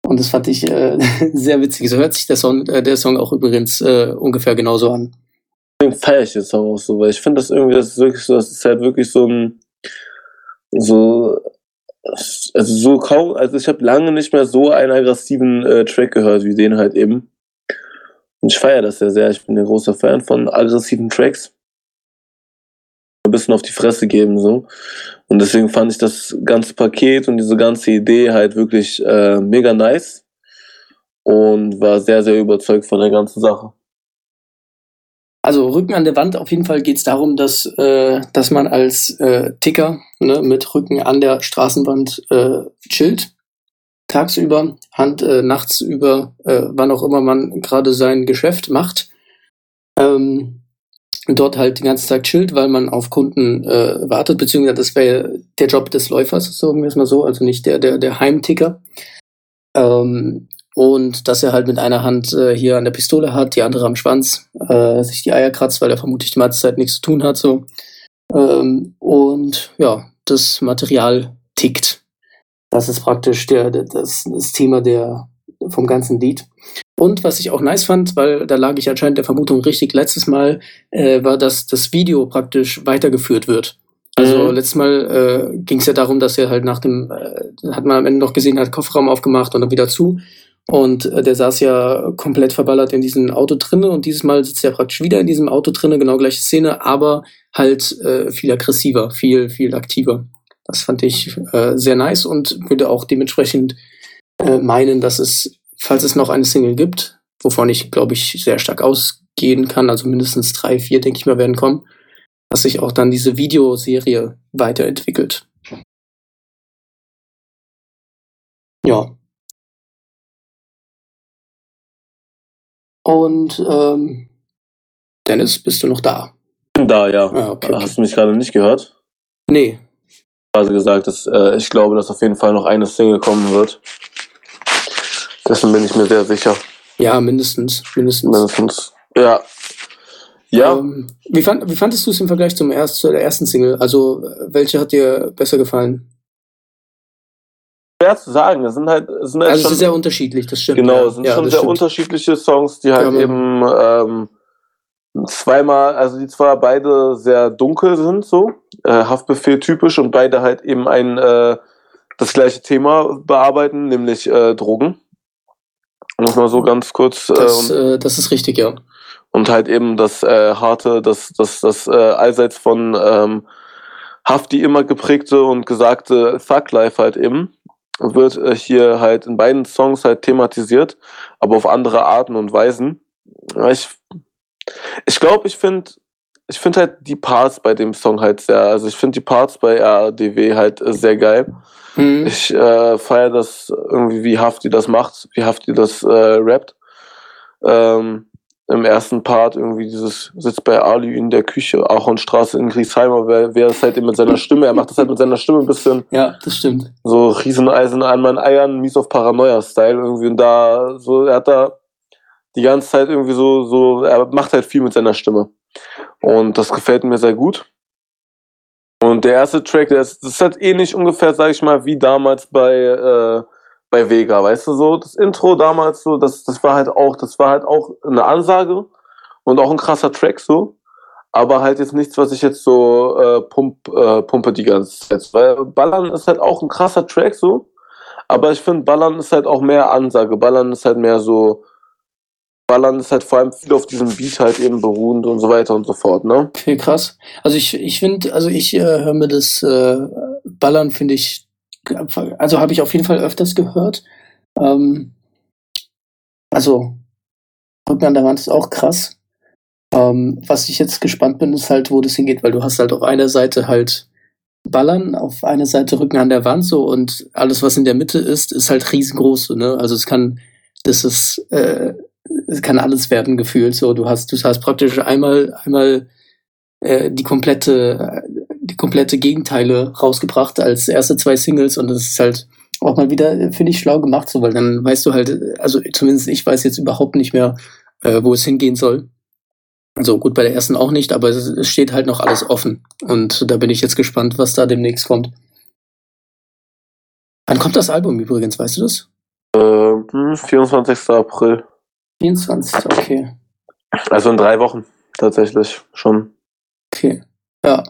Und das fand ich äh, sehr witzig. So hört sich der Song, äh, der Song auch übrigens äh, ungefähr genauso an. Deswegen feiere ich den Song auch so, weil ich finde das irgendwie, das ist wirklich so, das ist halt wirklich so ein, so, also so kaum, also ich habe lange nicht mehr so einen aggressiven äh, Track gehört wie den halt eben. Und ich feiere das sehr, sehr. Ich bin ein großer Fan von aggressiven Tracks. Ein bisschen auf die Fresse geben, so. Und deswegen fand ich das ganze Paket und diese ganze Idee halt wirklich äh, mega nice. Und war sehr, sehr überzeugt von der ganzen Sache. Also Rücken an der Wand, auf jeden Fall geht es darum, dass, äh, dass man als äh, Ticker ne, mit Rücken an der Straßenwand äh, chillt tagsüber, Hand äh, nachts über, äh, wann auch immer man gerade sein Geschäft macht. Ähm, dort halt den ganzen Tag chillt, weil man auf Kunden äh, wartet, beziehungsweise das wäre der Job des Läufers, sagen wir es mal so, also nicht der, der, der Heimticker. Ähm, und dass er halt mit einer Hand äh, hier an der Pistole hat, die andere am Schwanz, äh, sich die Eier kratzt, weil er vermutlich die meiste Zeit nichts zu tun hat. So. Ähm, und ja, das Material tickt. Das ist praktisch der, der das, das Thema der, vom ganzen Lied. Und was ich auch nice fand, weil da lag ich anscheinend der Vermutung richtig letztes Mal, äh, war, dass das Video praktisch weitergeführt wird. Also mhm. letztes Mal äh, ging es ja darum, dass er halt nach dem, äh, hat man am Ende noch gesehen, hat Kofferraum aufgemacht und dann wieder zu. Und äh, der saß ja komplett verballert in diesem Auto drinne und dieses Mal sitzt er praktisch wieder in diesem Auto drinne, genau gleiche Szene, aber halt äh, viel aggressiver, viel, viel aktiver. Das fand ich äh, sehr nice und würde auch dementsprechend äh, meinen, dass es, falls es noch eine Single gibt, wovon ich, glaube ich, sehr stark ausgehen kann, also mindestens drei, vier, denke ich mal, werden kommen, dass sich auch dann diese Videoserie weiterentwickelt. Ja. Und ähm, Dennis, bist du noch da? Da, ja. Ah, okay, okay. Hast du mich gerade nicht gehört? Nee, quasi gesagt, dass äh, ich glaube, dass auf jeden Fall noch eine Single kommen wird. Dessen bin ich mir sehr sicher. Ja, mindestens. Mindestens. Mindestens. Ja. Ja. Ähm, wie, fand, wie fandest du es im Vergleich zum erst, zu der ersten Single? Also, welche hat dir besser gefallen? Schwer zu sagen. Es sind halt, sind halt also, es ist sehr unterschiedlich, das stimmt. Genau, es sind ja, schon sehr stimmt. unterschiedliche Songs, die halt ja, eben ähm, zweimal, also die zwar beide sehr dunkel sind, so, äh, Haftbefehl typisch und beide halt eben ein äh, das gleiche Thema bearbeiten, nämlich äh, Drogen. Muss mal so ganz kurz. Äh, das, äh, das ist richtig, ja. Und halt eben das äh, harte, das, das, das allseits von ähm, Hafti immer geprägte und gesagte Thug Life halt eben wird äh, hier halt in beiden Songs halt thematisiert, aber auf andere Arten und Weisen. Ich ich glaube, ich finde ich finde halt die Parts bei dem Song halt sehr, also ich finde die Parts bei RDW halt äh, sehr geil. Mhm. Ich äh, feiere das irgendwie, wie Hafti das macht, wie Hafti das äh, rappt. Ähm, Im ersten Part irgendwie dieses sitzt bei Ali in der Küche, Ahornstraße in Griesheimer, wer, wer ist halt eben mit seiner Stimme, er macht das halt mit seiner Stimme ein bisschen. Ja, das stimmt. So Rieseneisen an meinen Eiern, mies auf Paranoia-Style irgendwie und da, so, er hat da die ganze Zeit irgendwie so, so, er macht halt viel mit seiner Stimme. Und das gefällt mir sehr gut. Und der erste Track, der ist, das ist halt ähnlich ungefähr, sag ich mal, wie damals bei, äh, bei Vega, weißt du so? Das Intro damals so, das, das war halt auch, das war halt auch eine Ansage und auch ein krasser Track so. Aber halt jetzt nichts, was ich jetzt so äh, pump, äh, pumpe die ganze Zeit. Weil Ballern ist halt auch ein krasser Track so. Aber ich finde, Ballern ist halt auch mehr Ansage. Ballern ist halt mehr so, Ballern ist halt vor allem viel auf diesem Beat halt eben beruhend und so weiter und so fort, ne? Okay, krass. Also ich, ich finde, also ich äh, höre mir das äh, Ballern, finde ich, also habe ich auf jeden Fall öfters gehört. Ähm, also Rücken an der Wand ist auch krass. Ähm, was ich jetzt gespannt bin, ist halt, wo das hingeht, weil du hast halt auf einer Seite halt Ballern, auf einer Seite Rücken an der Wand so und alles, was in der Mitte ist, ist halt riesengroß. So, ne? Also es kann, das ist äh, es kann alles werden gefühlt. So, du hast, du hast praktisch einmal, einmal äh, die komplette, die komplette Gegenteile rausgebracht als erste zwei Singles und das ist halt auch mal wieder, finde ich, schlau gemacht, so, weil dann weißt du halt, also zumindest ich weiß jetzt überhaupt nicht mehr, äh, wo es hingehen soll. Also gut, bei der ersten auch nicht, aber es, es steht halt noch alles offen. Und da bin ich jetzt gespannt, was da demnächst kommt. Wann kommt das Album übrigens, weißt du das? Äh, 24. Hm, April. 24. Okay. Also in drei Wochen tatsächlich schon. Okay. Ja.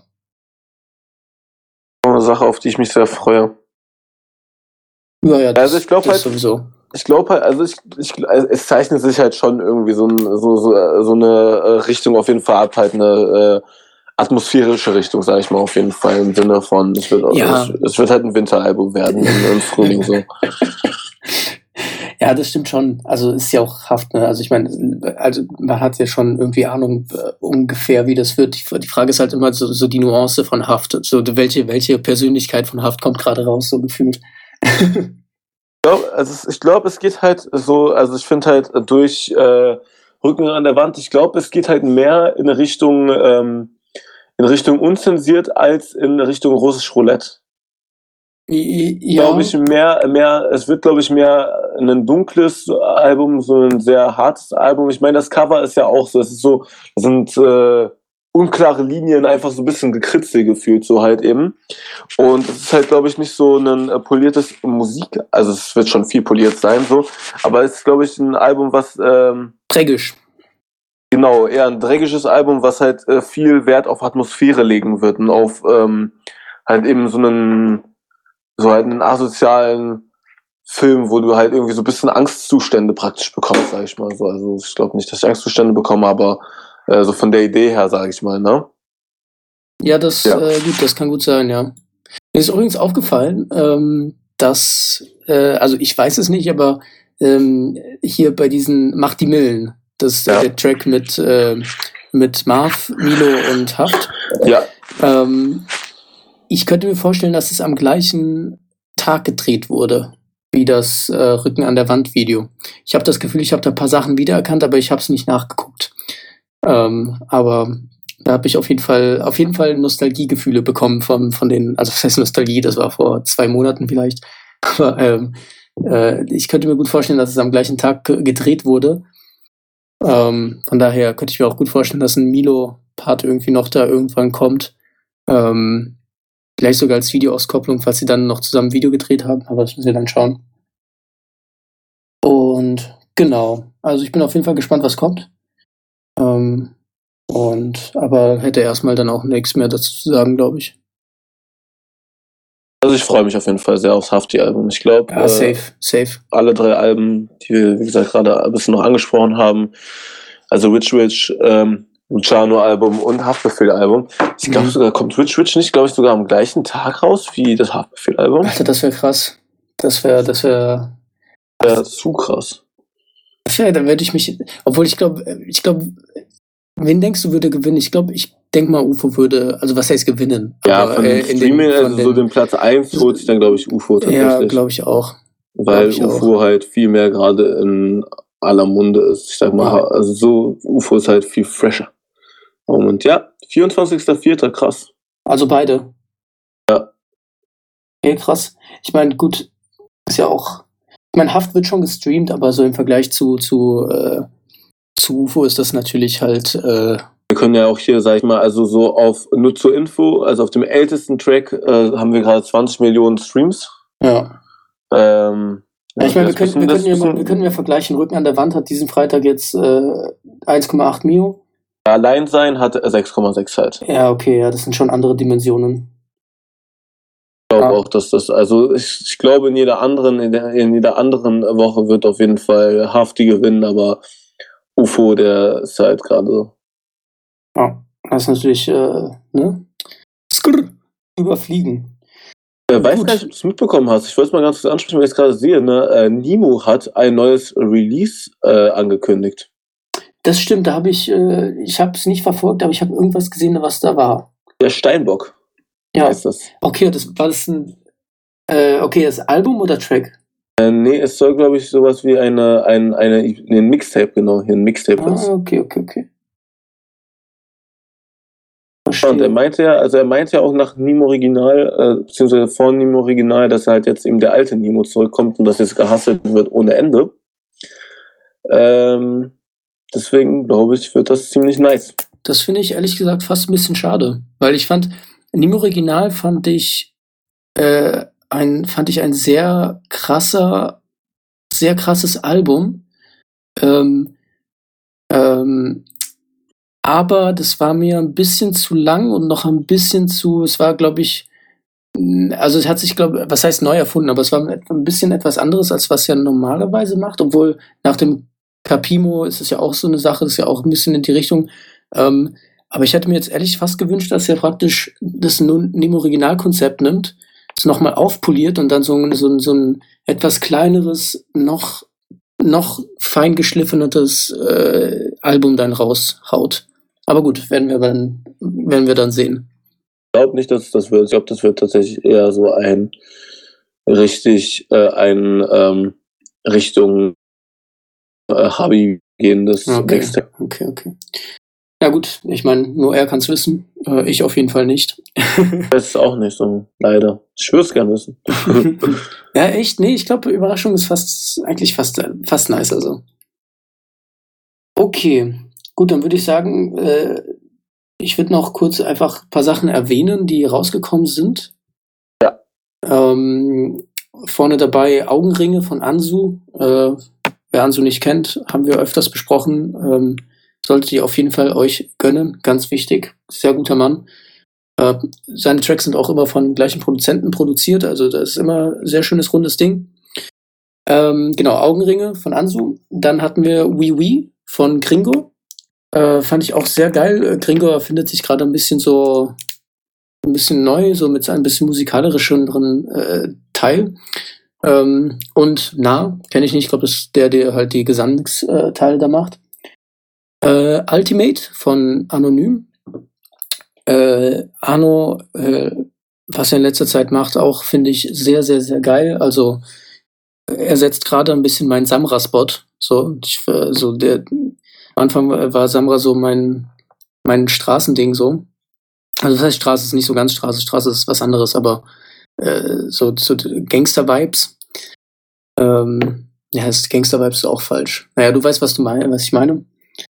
Eine Sache, auf die ich mich sehr freue. Ja, ja, das, also ich glaube halt, sowieso. Ich glaube halt, also ich, ich, es zeichnet sich halt schon irgendwie so, ein, so, so, so eine äh, Richtung auf jeden Fall ab, halt eine äh, atmosphärische Richtung, sage ich mal, auf jeden Fall im Sinne von, es wird, Ja. es, es wird halt ein Winteralbum werden im, im Frühling so. Ja, das stimmt schon. Also ist ja auch Haft, ne? Also ich meine, also man hat ja schon irgendwie Ahnung äh, ungefähr, wie das wird. Die, die Frage ist halt immer so, so die Nuance von Haft. So welche, welche Persönlichkeit von Haft kommt gerade raus, so gefühlt. Ich glaube, also ich glaube, es geht halt so, also ich finde halt durch äh, Rücken an der Wand, ich glaube, es geht halt mehr in Richtung ähm, in Richtung unzensiert als in Richtung russisch Roulette. Ja, Glaube ich mehr, mehr, es wird glaube ich mehr ein dunkles Album, so ein sehr hartes Album. Ich meine, das Cover ist ja auch so, es ist so, das sind äh, unklare Linien, einfach so ein bisschen gekritzelt gefühlt, so halt eben. Und es ist halt, glaube ich, nicht so ein äh, poliertes Musik, also es wird schon viel poliert sein, so, aber es ist, glaube ich, ein Album, was ähm, Dreckisch. Genau, eher ein dreckiges Album, was halt äh, viel Wert auf Atmosphäre legen wird und auf ähm, halt eben so einen, so halt einen asozialen Film, wo du halt irgendwie so ein bisschen Angstzustände praktisch bekommst, sag ich mal so. Also ich glaube nicht, dass ich Angstzustände bekomme, aber äh, so von der Idee her, sage ich mal, ne? Ja, das, Ja. Äh, gut, das kann gut sein, ja. Mir ist übrigens aufgefallen, ähm, dass, äh, also ich weiß es nicht, aber ähm, hier bei diesen Macht die Millen, das ist Ja. der Track mit, äh, mit Marv, Milo und Haft. Ja, Ähm, ich könnte mir vorstellen, dass es am gleichen Tag gedreht wurde wie das äh, Rücken an der Wand Video. Ich habe das Gefühl, ich habe da ein paar Sachen wiedererkannt, aber ich habe es nicht nachgeguckt. Ähm, aber da habe ich auf jeden Fall auf jeden Fall Nostalgiegefühle bekommen von von den, also was heißt Nostalgie? Das war vor zwei Monaten vielleicht. Aber ähm, äh, ich könnte mir gut vorstellen, dass es am gleichen Tag ge- gedreht wurde. Ähm, von daher könnte ich mir auch gut vorstellen, dass ein Milo-Part irgendwie noch da irgendwann kommt. Ähm, vielleicht sogar als Videoauskopplung, falls sie dann noch zusammen Video gedreht haben, aber das müssen wir dann schauen. Und genau, also ich bin auf jeden Fall gespannt, was kommt. Ähm, und aber hätte erstmal dann auch nichts mehr dazu zu sagen, glaube ich. also ich freue mich auf jeden Fall sehr aufs Hafti-Album. Ich glaube, Ja, äh, safe, safe. alle drei Alben, die wir, wie gesagt, gerade ein bisschen noch angesprochen haben, also Rich Rich, ähm, Luciano-Album und Haftbefehl-Album. Ich glaube Mhm. sogar, kommt Rich Rich nicht, glaube ich, sogar am gleichen Tag raus wie das Haftbefehl-Album. Alter, das wäre krass. Das wäre, das wäre, Ja, zu krass. ja, dann würde ich mich, obwohl ich glaube, ich glaube, wen denkst du würde gewinnen? Ich glaube, ich denke mal, UFO würde, also was heißt gewinnen? Ja, Aber, von äh, Streaming, den- also so den- Platz 1 holt sich dann, glaube ich, UFO Ja, tatsächlich. glaube ich auch. weil ich UFO halt viel mehr gerade in aller Munde ist. Ich sag mal, Ja. also so, UFO ist halt viel fresher. Und ja, 24.04. krass. Also beide. Ja. Okay, krass. Ich meine, gut, ist ja auch. Ich meine, Haft wird schon gestreamt, aber so im Vergleich zu, zu, äh, zu UFO ist das natürlich halt. Äh, Wir können ja auch hier, sag ich mal, also so auf, nur zur Info, also auf dem ältesten Track äh, haben wir gerade 20 Millionen Streams. ja. Ähm, Ja, ich meine, wir können, wir, können ja, wir können ja vergleichen. Rücken an der Wand hat diesen Freitag jetzt äh, 1,8 Mio. Allein sein hat 6,6 halt. Ja, okay, ja, das sind schon andere Dimensionen. Ich glaube Ja. auch, dass das, also ich, ich glaube in jeder anderen, in, der, in jeder anderen Woche wird auf jeden Fall Hafti gewinnen, aber UFO, der ist halt gerade so. Ja, das ist natürlich, äh, ne? Skrr, überfliegen. Äh, weiß Gut. gar nicht, ob du es mitbekommen hast. Ich wollte es mal ganz kurz ansprechen, weil ich es gerade sehe. Ne? Äh, Nemo hat ein neues Release äh, angekündigt. Das stimmt, da habe ich, äh, ich habe es nicht verfolgt, aber ich habe irgendwas gesehen, was da war. Der Steinbock Ja, heißt das. okay, das war das ein, äh, okay, das Album oder Track? Äh, nee, es soll, glaube ich, sowas wie eine, ein, eine, ein Mixtape, genau, hier ein Mixtape ist. Ah, okay, okay, okay. Ja, und er Verstehe. meinte ja, also er meinte ja auch nach Nemo Original, äh, beziehungsweise vor Nemo Original, dass halt jetzt eben der alte Nemo zurückkommt und dass jetzt gehasselt wird ohne Ende. Ähm, deswegen glaube ich, wird das ziemlich nice. Das finde ich ehrlich gesagt fast ein bisschen schade, weil ich fand, im Original fand ich, äh, ein, fand ich ein sehr krasser, sehr krasses Album. Ähm, ähm, aber das war mir ein bisschen zu lang und noch ein bisschen zu, es war, glaube ich, also es hat sich, glaube was heißt neu erfunden, aber es war ein bisschen etwas anderes, als was er normalerweise macht, obwohl nach dem Capimo ist es ja auch so eine Sache, ist ja auch ein bisschen in die Richtung. Ähm, aber ich hätte mir jetzt ehrlich fast gewünscht, dass er praktisch das Nemo-Originalkonzept nimmt, es nochmal aufpoliert und dann so, so, so ein etwas kleineres, noch, noch feingeschliffeneres äh, Album dann raushaut. Aber gut, werden wir dann, werden wir dann sehen. Ich glaube nicht, dass das wird. Ich glaube, das wird tatsächlich eher so ein richtig äh, ein ähm, Richtung äh, Hobby gehendes okay. Mixtape. Okay, okay. Ja gut, ich meine, nur er kann es wissen. Äh, ich auf jeden Fall nicht. das ist auch nicht so, leider. Ich würde es gerne wissen. ja, echt? Nee, ich glaube, Überraschung ist fast eigentlich fast, fast nice. Also. Okay, gut, dann würde ich sagen, äh, ich würde noch kurz einfach ein paar Sachen erwähnen, die rausgekommen sind. Ja. Ähm, vorne dabei Augenringe von Ansu. Äh, wer Ansu nicht kennt, haben wir öfters besprochen. Ähm, solltet ihr auf jeden Fall euch gönnen. Ganz wichtig. Sehr guter Mann. Äh, seine Tracks sind auch immer von gleichen Produzenten produziert. Also das ist immer ein sehr schönes, rundes Ding. Ähm, genau, Augenringe von Ansu. Dann hatten wir Wee Wee von Gringo. Äh, fand ich auch sehr geil. Äh, Gringo erfindet sich gerade ein bisschen so ein bisschen neu, so mit ein bisschen musikalischeren äh, Teil. Ähm, und Na, kenne ich nicht, ich glaube, das ist der, der halt die Gesangsteile da macht. Äh, Ultimate von Anonym. Äh, Arno, äh, was er in letzter Zeit macht, auch finde ich sehr, sehr, sehr geil. Also er setzt gerade ein bisschen meinen Samra-Spot. So, ich, äh, so der am Anfang war Samra so mein, mein Straßending so. Also das heißt Straße ist nicht so ganz Straße, Straße ist was anderes, aber äh, so, so Gangster-Vibes. Ähm, ja, Gangster-Vibes ist auch falsch. Naja, du weißt, was du meinst, was ich meine.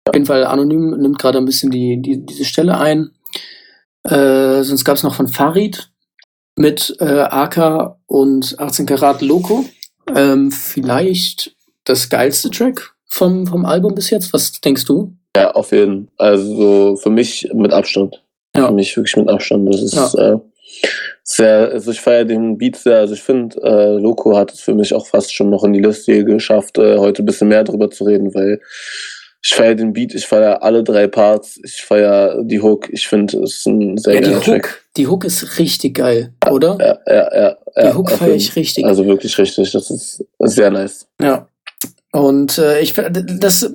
Auf jeden Fall anonym nimmt gerade ein bisschen die, die, diese Stelle ein. Äh, sonst gab es noch von Farid mit äh, AK und 18 Karat Loco. Ähm, vielleicht das geilste Track vom, vom Album bis jetzt. Was denkst du? Ja, auf jeden Fall. Also für mich mit Abstand. Ja. Für mich wirklich mit Abstand. Das ist ja. äh, sehr, also ich feiere den Beat sehr. Also ich finde, äh, Loco hat es für mich auch fast schon noch in die Liste geschafft, äh, heute ein bisschen mehr drüber zu reden, weil ich feiere den Beat, ich feiere alle drei Parts, ich feiere die Hook. Ich finde, es ist ein sehr ja, geiler die Hook, Track. Die Hook ist richtig geil, oder? Ja, ja, ja. ja die Hook feiere ich richtig. Also wirklich richtig, das ist sehr nice. Ja. Und äh, ich das,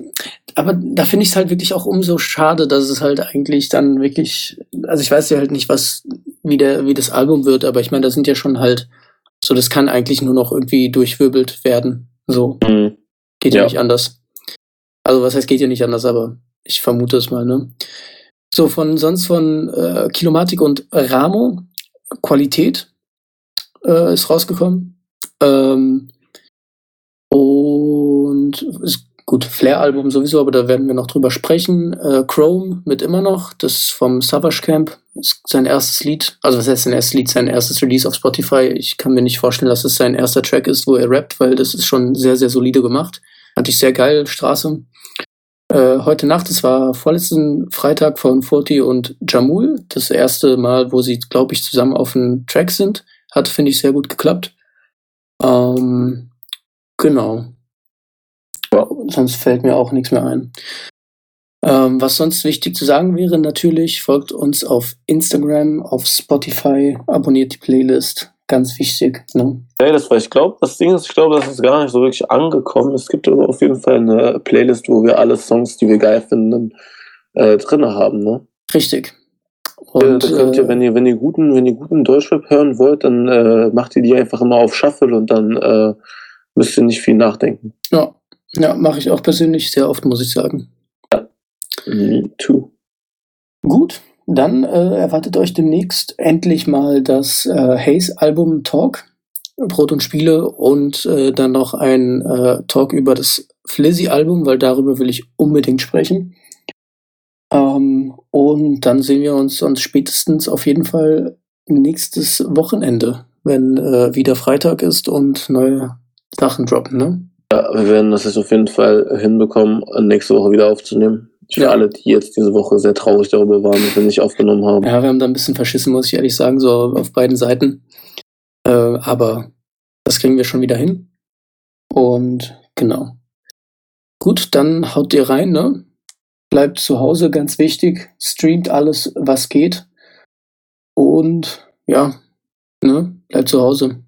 aber da finde ich es halt wirklich auch umso schade, dass es halt eigentlich dann wirklich, also ich weiß ja halt nicht, was, wie der, wie das Album wird, aber ich meine, da sind ja schon halt, so das kann eigentlich nur noch irgendwie durchwirbelt werden. So. Mhm. Geht ja. ja nicht anders. Also was heißt, geht ja nicht anders, aber ich vermute es mal, ne? So, von sonst von äh, Kilomatik und Ramo, Qualität äh, ist rausgekommen. Ähm, und ist gut, Flair-Album sowieso, aber da werden wir noch drüber sprechen. Äh, Chrome mit immer noch, das vom Savage Camp, sein erstes Lied. Also was heißt sein erstes Lied, sein erstes Release auf Spotify. Ich kann mir nicht vorstellen, dass es sein erster Track ist, wo er rappt, weil das ist schon sehr, sehr solide gemacht. Fand ich sehr geil, Straße. Äh, heute Nacht, es war vorletzten Freitag von Forti und Jamul. Das erste Mal, wo sie, glaube ich, zusammen auf einem Track sind. Hat, finde ich, sehr gut geklappt. Ähm, genau. Ja, sonst fällt mir auch nichts mehr ein. Ähm, was sonst wichtig zu sagen wäre, natürlich folgt uns auf Instagram, auf Spotify, abonniert die Playlist, ganz wichtig. Ne? Ja, das war, ich glaube, das Ding ist, ich glaube, das ist gar nicht so wirklich angekommen. Es gibt aber auf jeden Fall eine Playlist, wo wir alle Songs, die wir geil finden, äh, drin haben, ne? Richtig. Und, ja, ihr, äh, wenn ihr, wenn ihr guten, wenn ihr guten Deutschrap hören wollt, dann äh, macht ihr die einfach immer auf Shuffle und dann äh, müsst ihr nicht viel nachdenken. Ja, ja mache ich auch persönlich sehr oft, muss ich sagen. Me too. Gut, dann äh, erwartet euch demnächst endlich mal das äh, Haze-Album Talk, Brot und Spiele und äh, dann noch ein äh, Talk über das Flizzy-Album, weil darüber will ich unbedingt sprechen. Ähm, und dann sehen wir uns sonst spätestens auf jeden Fall nächstes Wochenende wenn äh, wieder Freitag ist und neue Sachen droppen, ne? Ja, wir werden das jetzt auf jeden Fall hinbekommen, nächste Woche wieder aufzunehmen. Für ja. alle, die jetzt diese Woche sehr traurig darüber waren, dass wir nicht aufgenommen haben. Ja, wir haben da ein bisschen verschissen, muss ich ehrlich sagen, so auf beiden Seiten. Äh, aber das kriegen wir schon wieder hin. Und genau. Gut, dann haut ihr rein, ne? Bleibt zu Hause, ganz wichtig. Streamt alles, was geht. Und ja, ne? Bleibt zu Hause.